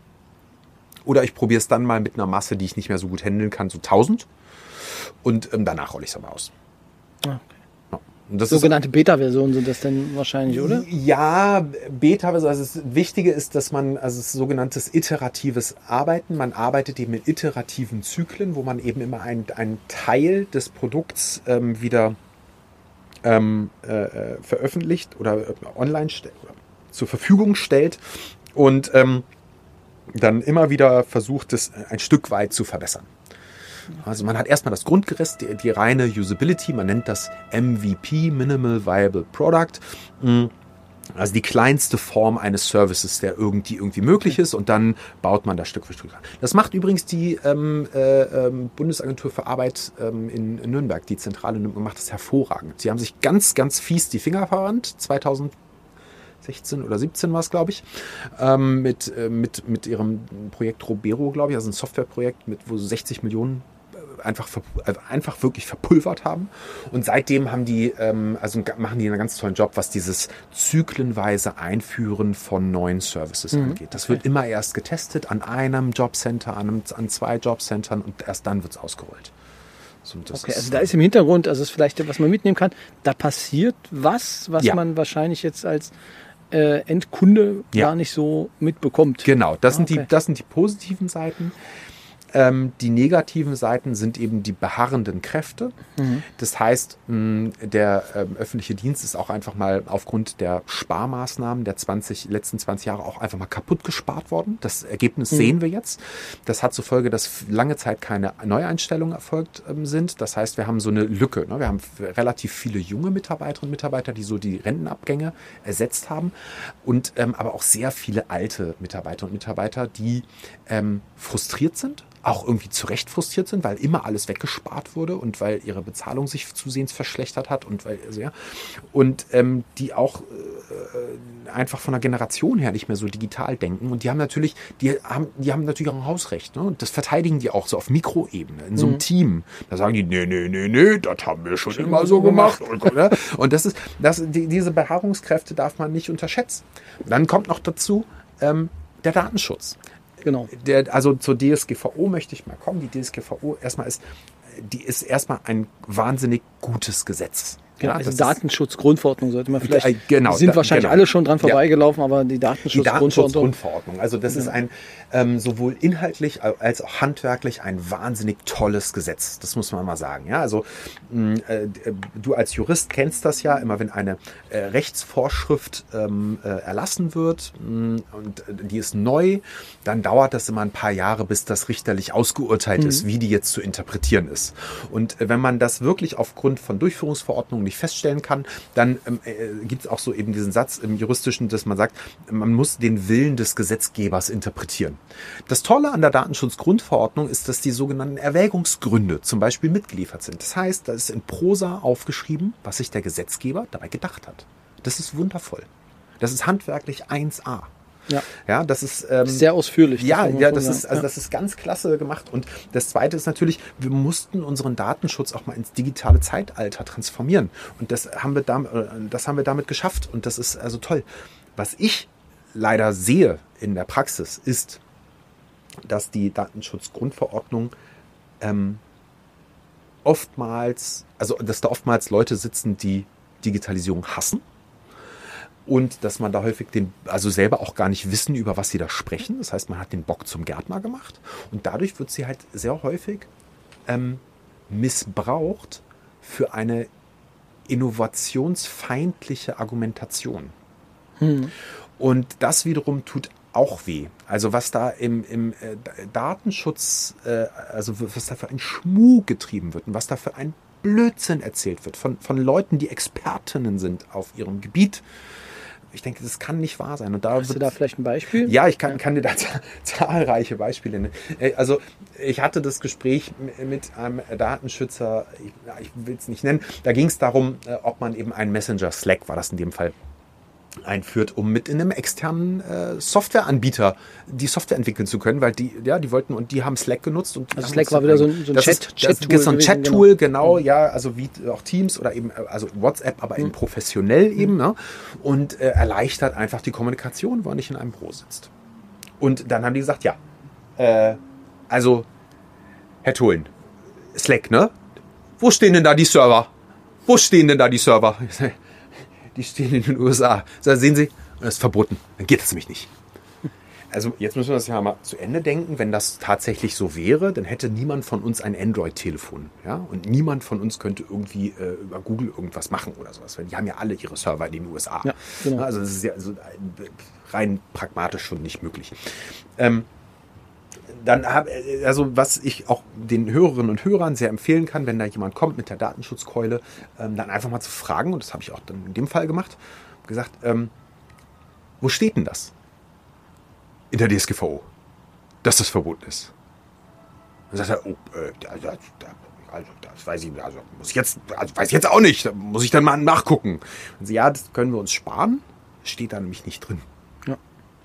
Oder ich probiere es dann mal mit einer Masse, die ich nicht mehr so gut handeln kann, so 1000. Und ähm, danach rolle ich es aber aus. Okay. Ja. Und das sogenannte Beta-Versionen sind das denn wahrscheinlich, oder? Ja, Beta, also das Wichtige ist, dass man, also es ist sogenanntes iteratives Arbeiten, man arbeitet eben in iterativen Zyklen, wo man eben immer einen, einen Teil des Produkts ähm, wieder ähm, äh, äh, veröffentlicht oder äh, online stellt, zur Verfügung stellt und ähm, dann immer wieder versucht, es ein Stück weit zu verbessern. Also man hat erstmal das Grundgerüst, die, die reine Usability, man nennt das MVP, Minimal Viable Product. Mm. Also die kleinste Form eines Services, der irgendwie irgendwie möglich ist und dann baut man das Stück für Stück an. Das macht übrigens die ähm, äh, ähm, Bundesagentur für Arbeit ähm, in, in Nürnberg, die Zentrale macht das hervorragend. Sie haben sich ganz, ganz fies die Finger verwandt, 2000 16 oder 17 war es, glaube ich, ähm, mit, äh, mit, mit ihrem Projekt Robero, glaube ich, also ein Softwareprojekt, mit, wo sie 60 Millionen äh, einfach, äh, einfach wirklich verpulvert haben. Und seitdem haben die, ähm, also machen die einen ganz tollen Job, was dieses zyklenweise Einführen von neuen Services mhm. angeht. Das wird immer erst getestet an einem Jobcenter, an, einem, an zwei Jobcentern und erst dann wird es ausgerollt. So, okay, also da ist im Hintergrund, also ist vielleicht, was man mitnehmen kann, da passiert was, was ja. man wahrscheinlich jetzt als äh, Endkunde ja. gar nicht so mitbekommt. Genau, das, ah, sind die, das sind die positiven Seiten. Ähm, die negativen Seiten sind eben die beharrenden Kräfte. Mhm. Das heißt, mh, der ähm, öffentliche Dienst ist auch einfach mal aufgrund der Sparmaßnahmen der 20, letzten 20 Jahre auch einfach mal kaputt gespart worden. Das Ergebnis mhm. sehen wir jetzt. Das hat zur Folge, dass lange Zeit keine Neueinstellungen erfolgt ähm, sind. Das heißt, wir haben so eine Lücke. Ne? Wir haben relativ viele junge Mitarbeiterinnen und Mitarbeiter, die so die Rentenabgänge ersetzt haben. Und ähm, aber auch sehr viele alte Mitarbeiterinnen und Mitarbeiter, die ähm, frustriert sind auch irgendwie zu Recht frustriert sind, weil immer alles weggespart wurde und weil ihre Bezahlung sich zusehends verschlechtert hat und weil also ja, und ähm, die auch äh, einfach von der Generation her nicht mehr so digital denken und die haben natürlich die haben die haben natürlich auch ein Hausrecht ne? und das verteidigen die auch so auf Mikroebene in so einem mhm. Team da sagen die nee nee nee nee das haben wir schon, schon immer so gemacht, gemacht. Und, ne? und das ist das die, diese Beharrungskräfte darf man nicht unterschätzen dann kommt noch dazu ähm, der Datenschutz Genau. Der, also zur DSGVO möchte ich mal kommen. Die DSGVO erstmal ist, die ist erstmal ein wahnsinnig gutes Gesetz. Genau, also Datenschutzgrundverordnung sollte man vielleicht. Äh, genau, sind wahrscheinlich genau. alle schon dran vorbeigelaufen, ja. aber die Datenschutzgrundverordnung. Datenschutzgrundverordnung. Also das ja. ist ein ähm, sowohl inhaltlich als auch handwerklich ein wahnsinnig tolles Gesetz. Das muss man mal sagen. Ja, also mh, äh, du als Jurist kennst das ja immer, wenn eine äh, Rechtsvorschrift ähm, äh, erlassen wird mh, und äh, die ist neu, dann dauert das immer ein paar Jahre, bis das richterlich ausgeurteilt mhm. ist, wie die jetzt zu interpretieren ist. Und äh, wenn man das wirklich aufgrund von Durchführungsverordnungen nicht feststellen kann, dann ähm, äh, gibt es auch so eben diesen Satz im juristischen, dass man sagt, man muss den Willen des Gesetzgebers interpretieren. Das Tolle an der Datenschutzgrundverordnung ist, dass die sogenannten Erwägungsgründe zum Beispiel mitgeliefert sind. Das heißt, da ist in Prosa aufgeschrieben, was sich der Gesetzgeber dabei gedacht hat. Das ist wundervoll. Das ist handwerklich 1a. Ja. ja, das ist ähm, sehr ausführlich. Ja, ja, das ist also das ist ganz klasse gemacht. Und das Zweite ist natürlich, wir mussten unseren Datenschutz auch mal ins digitale Zeitalter transformieren. Und das haben wir damit, äh, das haben wir damit geschafft. Und das ist also toll. Was ich leider sehe in der Praxis ist, dass die Datenschutzgrundverordnung ähm, oftmals, also dass da oftmals Leute sitzen, die Digitalisierung hassen und dass man da häufig den, also selber auch gar nicht wissen, über was sie da sprechen. Das heißt, man hat den Bock zum Gärtner gemacht und dadurch wird sie halt sehr häufig ähm, missbraucht für eine innovationsfeindliche Argumentation. Hm. Und das wiederum tut auch weh. Also was da im, im äh, Datenschutz, äh, also was da für ein Schmuh getrieben wird und was da für ein Blödsinn erzählt wird von, von Leuten, die Expertinnen sind auf ihrem Gebiet. Ich denke, das kann nicht wahr sein. Und da Hast du da vielleicht ein Beispiel? Ja, ich kann, kann dir da (laughs) zahlreiche Beispiele nennen. Äh, also ich hatte das Gespräch mit einem Datenschützer, ich, ich will es nicht nennen, da ging es darum, äh, ob man eben einen Messenger Slack, war das in dem Fall, einführt, um mit in einem externen äh, Softwareanbieter die Software entwickeln zu können, weil die, ja, die wollten und die haben Slack genutzt und also Slack war wieder so ein, so ein Chat, ist, Chat, Tool, so ein Chat Tool, genau, genau, ja, also wie auch Teams oder eben also WhatsApp, aber mhm. eben professionell mhm. eben, ne? Und äh, erleichtert einfach die Kommunikation, wo man nicht in einem Büro sitzt. Und dann haben die gesagt, ja, äh, also Herr Tholen, Slack, ne? Wo stehen denn da die Server? Wo stehen denn da die Server? Die stehen in den USA. So, sehen Sie, das ist verboten. Dann geht das nämlich nicht. Also jetzt müssen wir das ja mal zu Ende denken. Wenn das tatsächlich so wäre, dann hätte niemand von uns ein Android-Telefon. Ja? Und niemand von uns könnte irgendwie äh, über Google irgendwas machen oder sowas. Weil die haben ja alle ihre Server in den USA. Ja, genau. Also das ist ja also rein pragmatisch schon nicht möglich. Ähm, dann habe also was ich auch den Hörerinnen und Hörern sehr empfehlen kann, wenn da jemand kommt mit der Datenschutzkeule, ähm, dann einfach mal zu fragen und das habe ich auch dann in dem Fall gemacht, gesagt, ähm, Wo steht denn das? In der DSGVO, dass das verboten ist. Dann sagt er, oh, äh, da, da, also das weiß ich, also muss ich jetzt, also weiß ich jetzt auch nicht, da muss ich dann mal nachgucken. Und sie, ja, das können wir uns sparen, steht da nämlich nicht drin.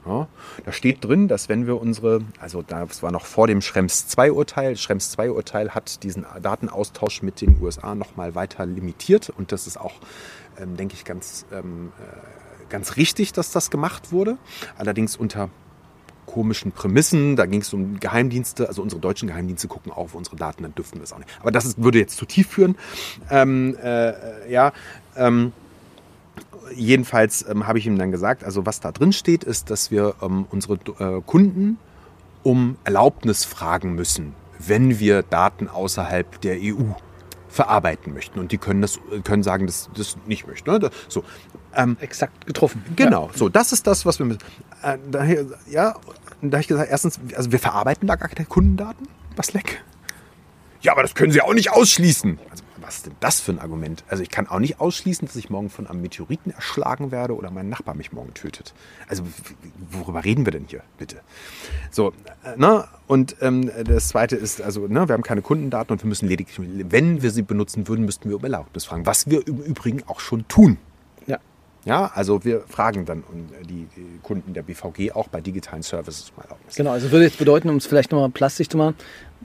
Ja. Da steht drin, dass wenn wir unsere, also das war noch vor dem Schrems II-Urteil, Schrems II-Urteil hat diesen Datenaustausch mit den USA nochmal weiter limitiert und das ist auch, ähm, denke ich, ganz, ähm, äh, ganz richtig, dass das gemacht wurde. Allerdings unter komischen Prämissen. Da ging es um Geheimdienste, also unsere deutschen Geheimdienste gucken auf unsere Daten, dann dürften wir es auch nicht. Aber das ist, würde jetzt zu tief führen. Ähm, äh, ja, ähm, jedenfalls ähm, habe ich ihm dann gesagt, also was da drin steht, ist, dass wir ähm, unsere äh, Kunden um Erlaubnis fragen müssen, wenn wir Daten außerhalb der EU verarbeiten möchten. Und die können das können sagen, dass das nicht möchten. Ne? So, ähm, Exakt getroffen. Genau, ja. so, das ist das, was wir müssen. Äh, daher, ja, da habe ich gesagt, erstens, also wir verarbeiten da gar keine Kundendaten, was leck. Ja, aber das können Sie auch nicht ausschließen. Also, was ist denn das für ein Argument? Also ich kann auch nicht ausschließen, dass ich morgen von einem Meteoriten erschlagen werde oder mein Nachbar mich morgen tötet. Also worüber reden wir denn hier, bitte? So, äh, ne? Und ähm, das Zweite ist, also ne, wir haben keine Kundendaten und wir müssen lediglich, wenn wir sie benutzen würden, müssten wir um Erlaubnis fragen. Was wir im Übrigen auch schon tun. Ja, also wir fragen dann die, die Kunden der BVG auch bei digitalen Services mal Erlaubnis. Genau, also würde jetzt bedeuten, um es vielleicht nochmal plastisch zu machen,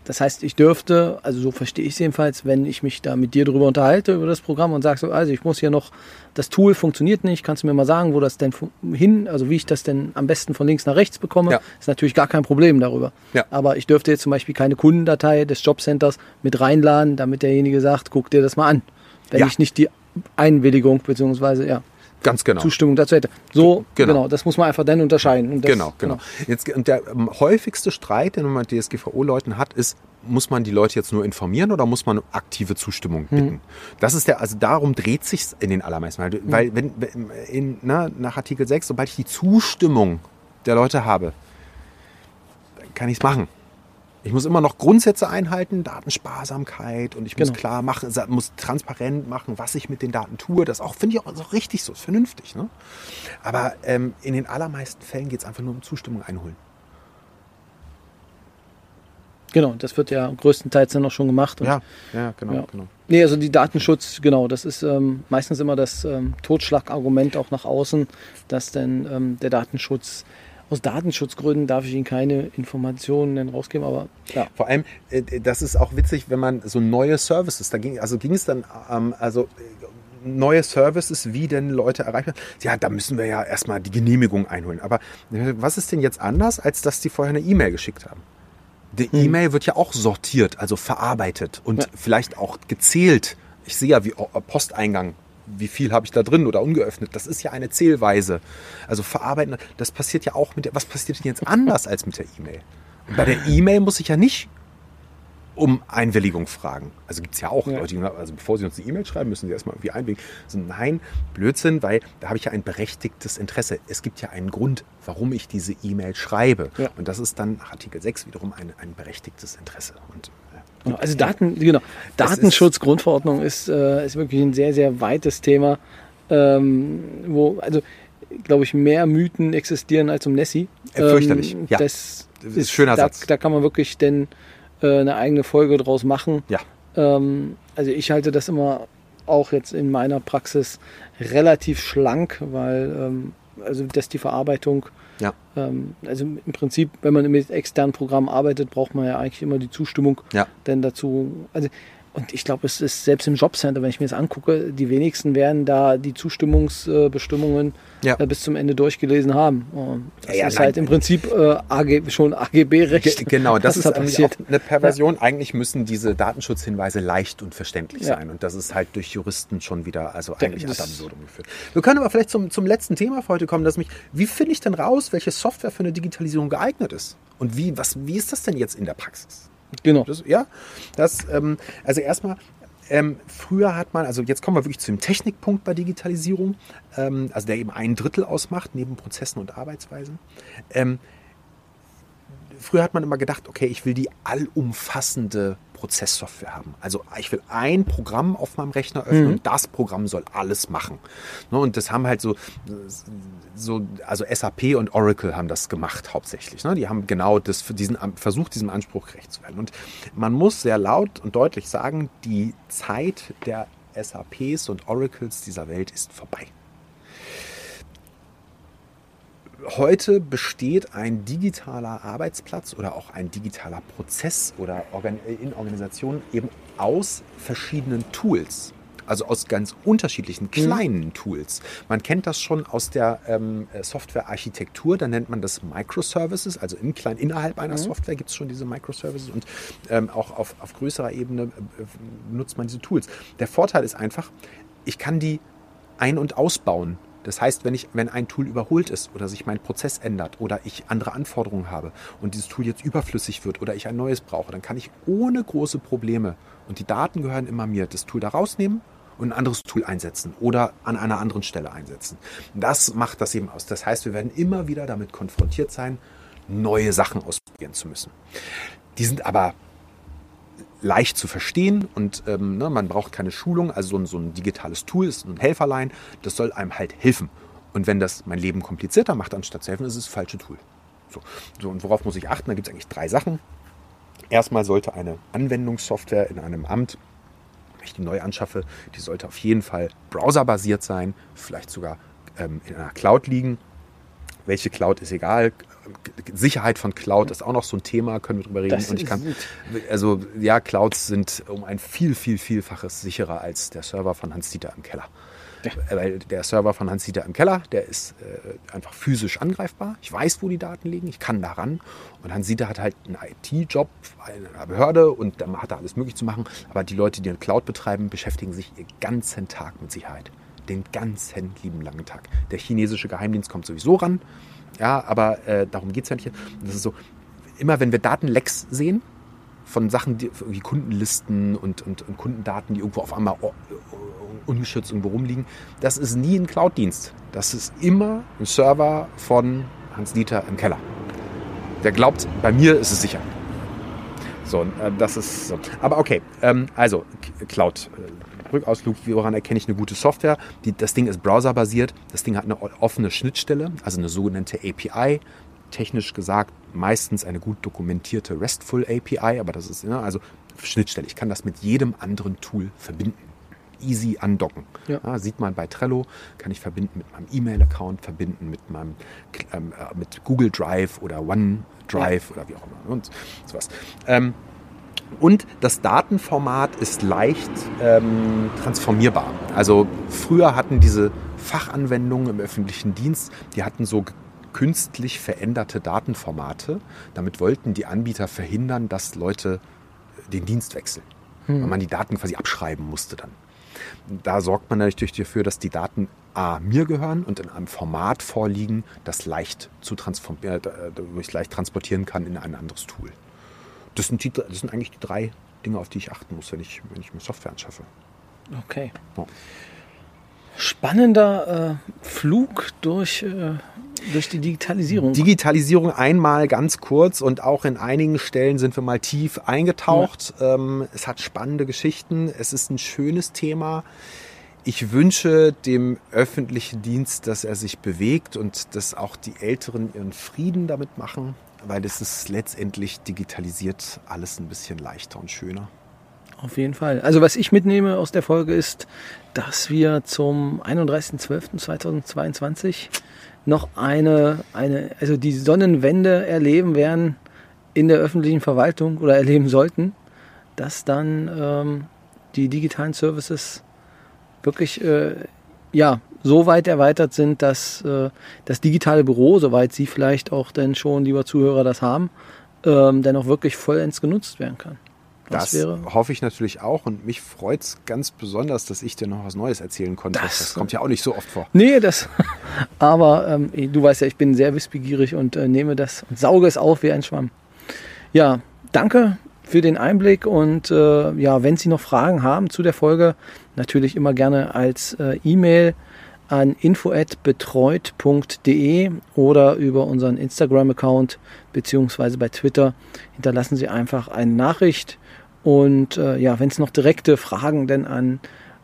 das heißt, ich dürfte, also so verstehe ich es jedenfalls, wenn ich mich da mit dir darüber unterhalte, über das Programm und sage so, also ich muss hier noch, das Tool funktioniert nicht, kannst du mir mal sagen, wo das denn hin, also wie ich das denn am besten von links nach rechts bekomme, ja. ist natürlich gar kein Problem darüber. Ja. Aber ich dürfte jetzt zum Beispiel keine Kundendatei des Jobcenters mit reinladen, damit derjenige sagt, guck dir das mal an. Wenn ja. ich nicht die Einwilligung beziehungsweise ja. Ganz genau. Zustimmung dazu hätte. So, genau. genau das muss man einfach dann unterscheiden. Das, genau, genau, genau. Jetzt, und der ähm, häufigste Streit, den man mit DSGVO-Leuten hat, ist, muss man die Leute jetzt nur informieren oder muss man aktive Zustimmung bitten? Mhm. Das ist der, also darum dreht sich in den allermeisten Fällen. Mhm. Weil, wenn, in, na, nach Artikel 6, sobald ich die Zustimmung der Leute habe, kann ich es machen. Ich muss immer noch Grundsätze einhalten, Datensparsamkeit und ich muss genau. klar machen, muss transparent machen, was ich mit den Daten tue. Das auch finde ich auch, auch richtig so, ist vernünftig. Ne? Aber ähm, in den allermeisten Fällen geht es einfach nur um Zustimmung einholen. Genau, das wird ja größtenteils dann auch schon gemacht. ja, ja, genau, ja. genau. Nee, also die Datenschutz, genau, das ist ähm, meistens immer das ähm, Totschlagargument auch nach außen, dass denn ähm, der Datenschutz aus Datenschutzgründen darf ich Ihnen keine Informationen rausgeben, aber ja. Vor allem, äh, das ist auch witzig, wenn man so neue Services, da ging, also ging es dann, ähm, also äh, neue Services, wie denn Leute erreichen. Ja, da müssen wir ja erstmal die Genehmigung einholen. Aber was ist denn jetzt anders, als dass die vorher eine E-Mail geschickt haben? Die hm. E-Mail wird ja auch sortiert, also verarbeitet und ja. vielleicht auch gezählt. Ich sehe ja, wie Posteingang wie viel habe ich da drin oder ungeöffnet. Das ist ja eine Zählweise. Also verarbeiten, das passiert ja auch mit der, was passiert denn jetzt anders als mit der E-Mail? bei der E-Mail muss ich ja nicht um Einwilligung fragen. Also gibt es ja auch ja. Leute, die, also bevor sie uns eine E-Mail schreiben, müssen sie erstmal irgendwie einwilligen. Also nein, Blödsinn, weil da habe ich ja ein berechtigtes Interesse. Es gibt ja einen Grund, warum ich diese E-Mail schreibe. Ja. Und das ist dann nach Artikel 6 wiederum ein, ein berechtigtes Interesse. Und Genau, also Daten, genau. Datenschutzgrundverordnung ist, äh, ist wirklich ein sehr, sehr weites Thema, ähm, wo, also, glaube ich, mehr Mythen existieren als um Nessie. Äh, fürchterlich, ähm, ja. Das, ist ein schöner da, Satz. Da kann man wirklich denn äh, eine eigene Folge draus machen. Ja. Ähm, also ich halte das immer auch jetzt in meiner Praxis relativ schlank, weil ähm, also dass die Verarbeitung ja. Ähm, also im Prinzip, wenn man mit externen Programmen arbeitet, braucht man ja eigentlich immer die Zustimmung ja. denn dazu. Also und ich glaube, es ist selbst im Jobcenter, wenn ich mir das angucke, die wenigsten werden da die Zustimmungsbestimmungen ja. äh, bis zum Ende durchgelesen haben. Das ja, ist nein. halt im Prinzip äh, AG, schon AGB-Recht. Genau, das (laughs) ist da passiert. eine Perversion. Ja. Eigentlich müssen diese Datenschutzhinweise leicht und verständlich sein. Und das ist halt durch Juristen schon wieder, also eigentlich ad absurdum geführt. Wir können aber vielleicht zum, zum letzten Thema für heute kommen, dass mich, wie finde ich denn raus, welche Software für eine Digitalisierung geeignet ist? Und wie, was, wie ist das denn jetzt in der Praxis? Genau. Das, ja, das, ähm, also erstmal, ähm, früher hat man, also jetzt kommen wir wirklich zu dem Technikpunkt bei Digitalisierung, ähm, also der eben ein Drittel ausmacht, neben Prozessen und Arbeitsweisen. Ähm, früher hat man immer gedacht, okay, ich will die allumfassende Prozesssoftware haben. Also ich will ein Programm auf meinem Rechner öffnen mhm. und das Programm soll alles machen. Ne, und das haben halt so, so, also SAP und Oracle haben das gemacht hauptsächlich. Ne? Die haben genau das diesen, versucht, diesem Anspruch gerecht zu werden. Und man muss sehr laut und deutlich sagen, die Zeit der SAPs und Oracles dieser Welt ist vorbei. Heute besteht ein digitaler Arbeitsplatz oder auch ein digitaler Prozess oder in Organisationen eben aus verschiedenen Tools. Also aus ganz unterschiedlichen mhm. kleinen mhm. Tools. Man kennt das schon aus der ähm, Softwarearchitektur, da nennt man das Microservices, also im kleinen, innerhalb einer mhm. Software gibt es schon diese Microservices und ähm, auch auf, auf größerer Ebene äh, nutzt man diese Tools. Der Vorteil ist einfach, ich kann die ein- und ausbauen das heißt, wenn, ich, wenn ein Tool überholt ist oder sich mein Prozess ändert oder ich andere Anforderungen habe und dieses Tool jetzt überflüssig wird oder ich ein neues brauche, dann kann ich ohne große Probleme, und die Daten gehören immer mir, das Tool da rausnehmen und ein anderes Tool einsetzen oder an einer anderen Stelle einsetzen. Das macht das eben aus. Das heißt, wir werden immer wieder damit konfrontiert sein, neue Sachen ausprobieren zu müssen. Die sind aber leicht zu verstehen und ähm, ne, man braucht keine Schulung. Also so ein, so ein digitales Tool ist ein Helferlein, das soll einem halt helfen. Und wenn das mein Leben komplizierter macht, anstatt zu helfen, ist es das falsche Tool. So. so, und worauf muss ich achten? Da gibt es eigentlich drei Sachen. Erstmal sollte eine Anwendungssoftware in einem Amt, wenn ich die neu anschaffe, die sollte auf jeden Fall browserbasiert sein, vielleicht sogar ähm, in einer Cloud liegen. Welche Cloud ist egal, Sicherheit von Cloud ist auch noch so ein Thema, können wir drüber reden. Das und ich kann, also ja, Clouds sind um ein viel, viel, vielfaches sicherer als der Server von Hans-Dieter im Keller. Ja. Weil der Server von Hans-Dieter im Keller, der ist äh, einfach physisch angreifbar. Ich weiß, wo die Daten liegen, ich kann daran. Und Hans-Dieter hat halt einen IT-Job in einer Behörde und da hat er alles möglich zu machen. Aber die Leute, die eine Cloud betreiben, beschäftigen sich den ganzen Tag mit Sicherheit. Den ganzen lieben langen Tag. Der chinesische Geheimdienst kommt sowieso ran. Ja, aber äh, darum geht es ja nicht. Das ist so, immer wenn wir Datenlecks sehen, von Sachen, die, wie Kundenlisten und, und, und, Kundendaten, die irgendwo auf einmal ungeschützt irgendwo rumliegen, das ist nie ein Cloud-Dienst. Das ist immer ein Server von Hans-Dieter im Keller. Der glaubt, bei mir ist es sicher. So, äh, das ist so. Aber okay, ähm, also Cloud. Rückausflug, woran erkenne ich eine gute Software? Die, das Ding ist browserbasiert, das Ding hat eine offene Schnittstelle, also eine sogenannte API. Technisch gesagt meistens eine gut dokumentierte RESTful API, aber das ist, ja, also Schnittstelle. Ich kann das mit jedem anderen Tool verbinden easy andocken. Ja. Ja, sieht man bei Trello, kann ich verbinden mit meinem E-Mail-Account, verbinden mit meinem ähm, äh, mit Google Drive oder OneDrive ja. oder wie auch immer und sowas. Ähm, und das Datenformat ist leicht ähm, transformierbar. Also früher hatten diese Fachanwendungen im öffentlichen Dienst, die hatten so künstlich veränderte Datenformate. Damit wollten die Anbieter verhindern, dass Leute den Dienst wechseln. Hm. Weil man die Daten quasi abschreiben musste dann. Da sorgt man natürlich dafür, dass die Daten A mir gehören und in einem Format vorliegen, das leicht zu transformieren, äh, wo ich leicht transportieren kann in ein anderes Tool. Das sind, die, das sind eigentlich die drei Dinge, auf die ich achten muss, wenn ich, wenn ich mir Software anschaffe. Okay. Ja. Spannender äh, Flug durch, äh, durch die Digitalisierung. Digitalisierung einmal ganz kurz und auch in einigen Stellen sind wir mal tief eingetaucht. Ja. Ähm, es hat spannende Geschichten. Es ist ein schönes Thema. Ich wünsche dem öffentlichen Dienst, dass er sich bewegt und dass auch die Älteren ihren Frieden damit machen weil es ist letztendlich digitalisiert alles ein bisschen leichter und schöner. Auf jeden Fall. Also was ich mitnehme aus der Folge ist, dass wir zum 31.12.2022 noch eine, eine, also die Sonnenwende erleben werden in der öffentlichen Verwaltung oder erleben sollten, dass dann ähm, die digitalen Services wirklich äh, ja, so weit erweitert sind, dass äh, das digitale Büro, soweit Sie vielleicht auch denn schon, lieber Zuhörer, das haben, ähm, dann auch wirklich vollends genutzt werden kann. Das, das hoffe ich natürlich auch und mich freut es ganz besonders, dass ich dir noch was Neues erzählen konnte. Das, das kommt ja auch nicht so oft vor. Nee, das. (laughs) Aber ähm, du weißt ja, ich bin sehr wissbegierig und äh, nehme das und sauge es auf wie ein Schwamm. Ja, danke für den Einblick und äh, ja, wenn Sie noch Fragen haben zu der Folge, natürlich immer gerne als äh, E-Mail an info@betreut.de oder über unseren Instagram-Account beziehungsweise bei Twitter hinterlassen Sie einfach eine Nachricht. Und äh, ja, wenn es noch direkte Fragen denn an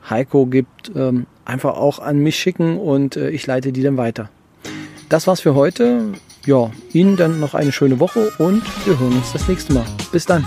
Heiko gibt, ähm, einfach auch an mich schicken und äh, ich leite die dann weiter. Das war's für heute. Ja, Ihnen dann noch eine schöne Woche und wir hören uns das nächste Mal. Bis dann.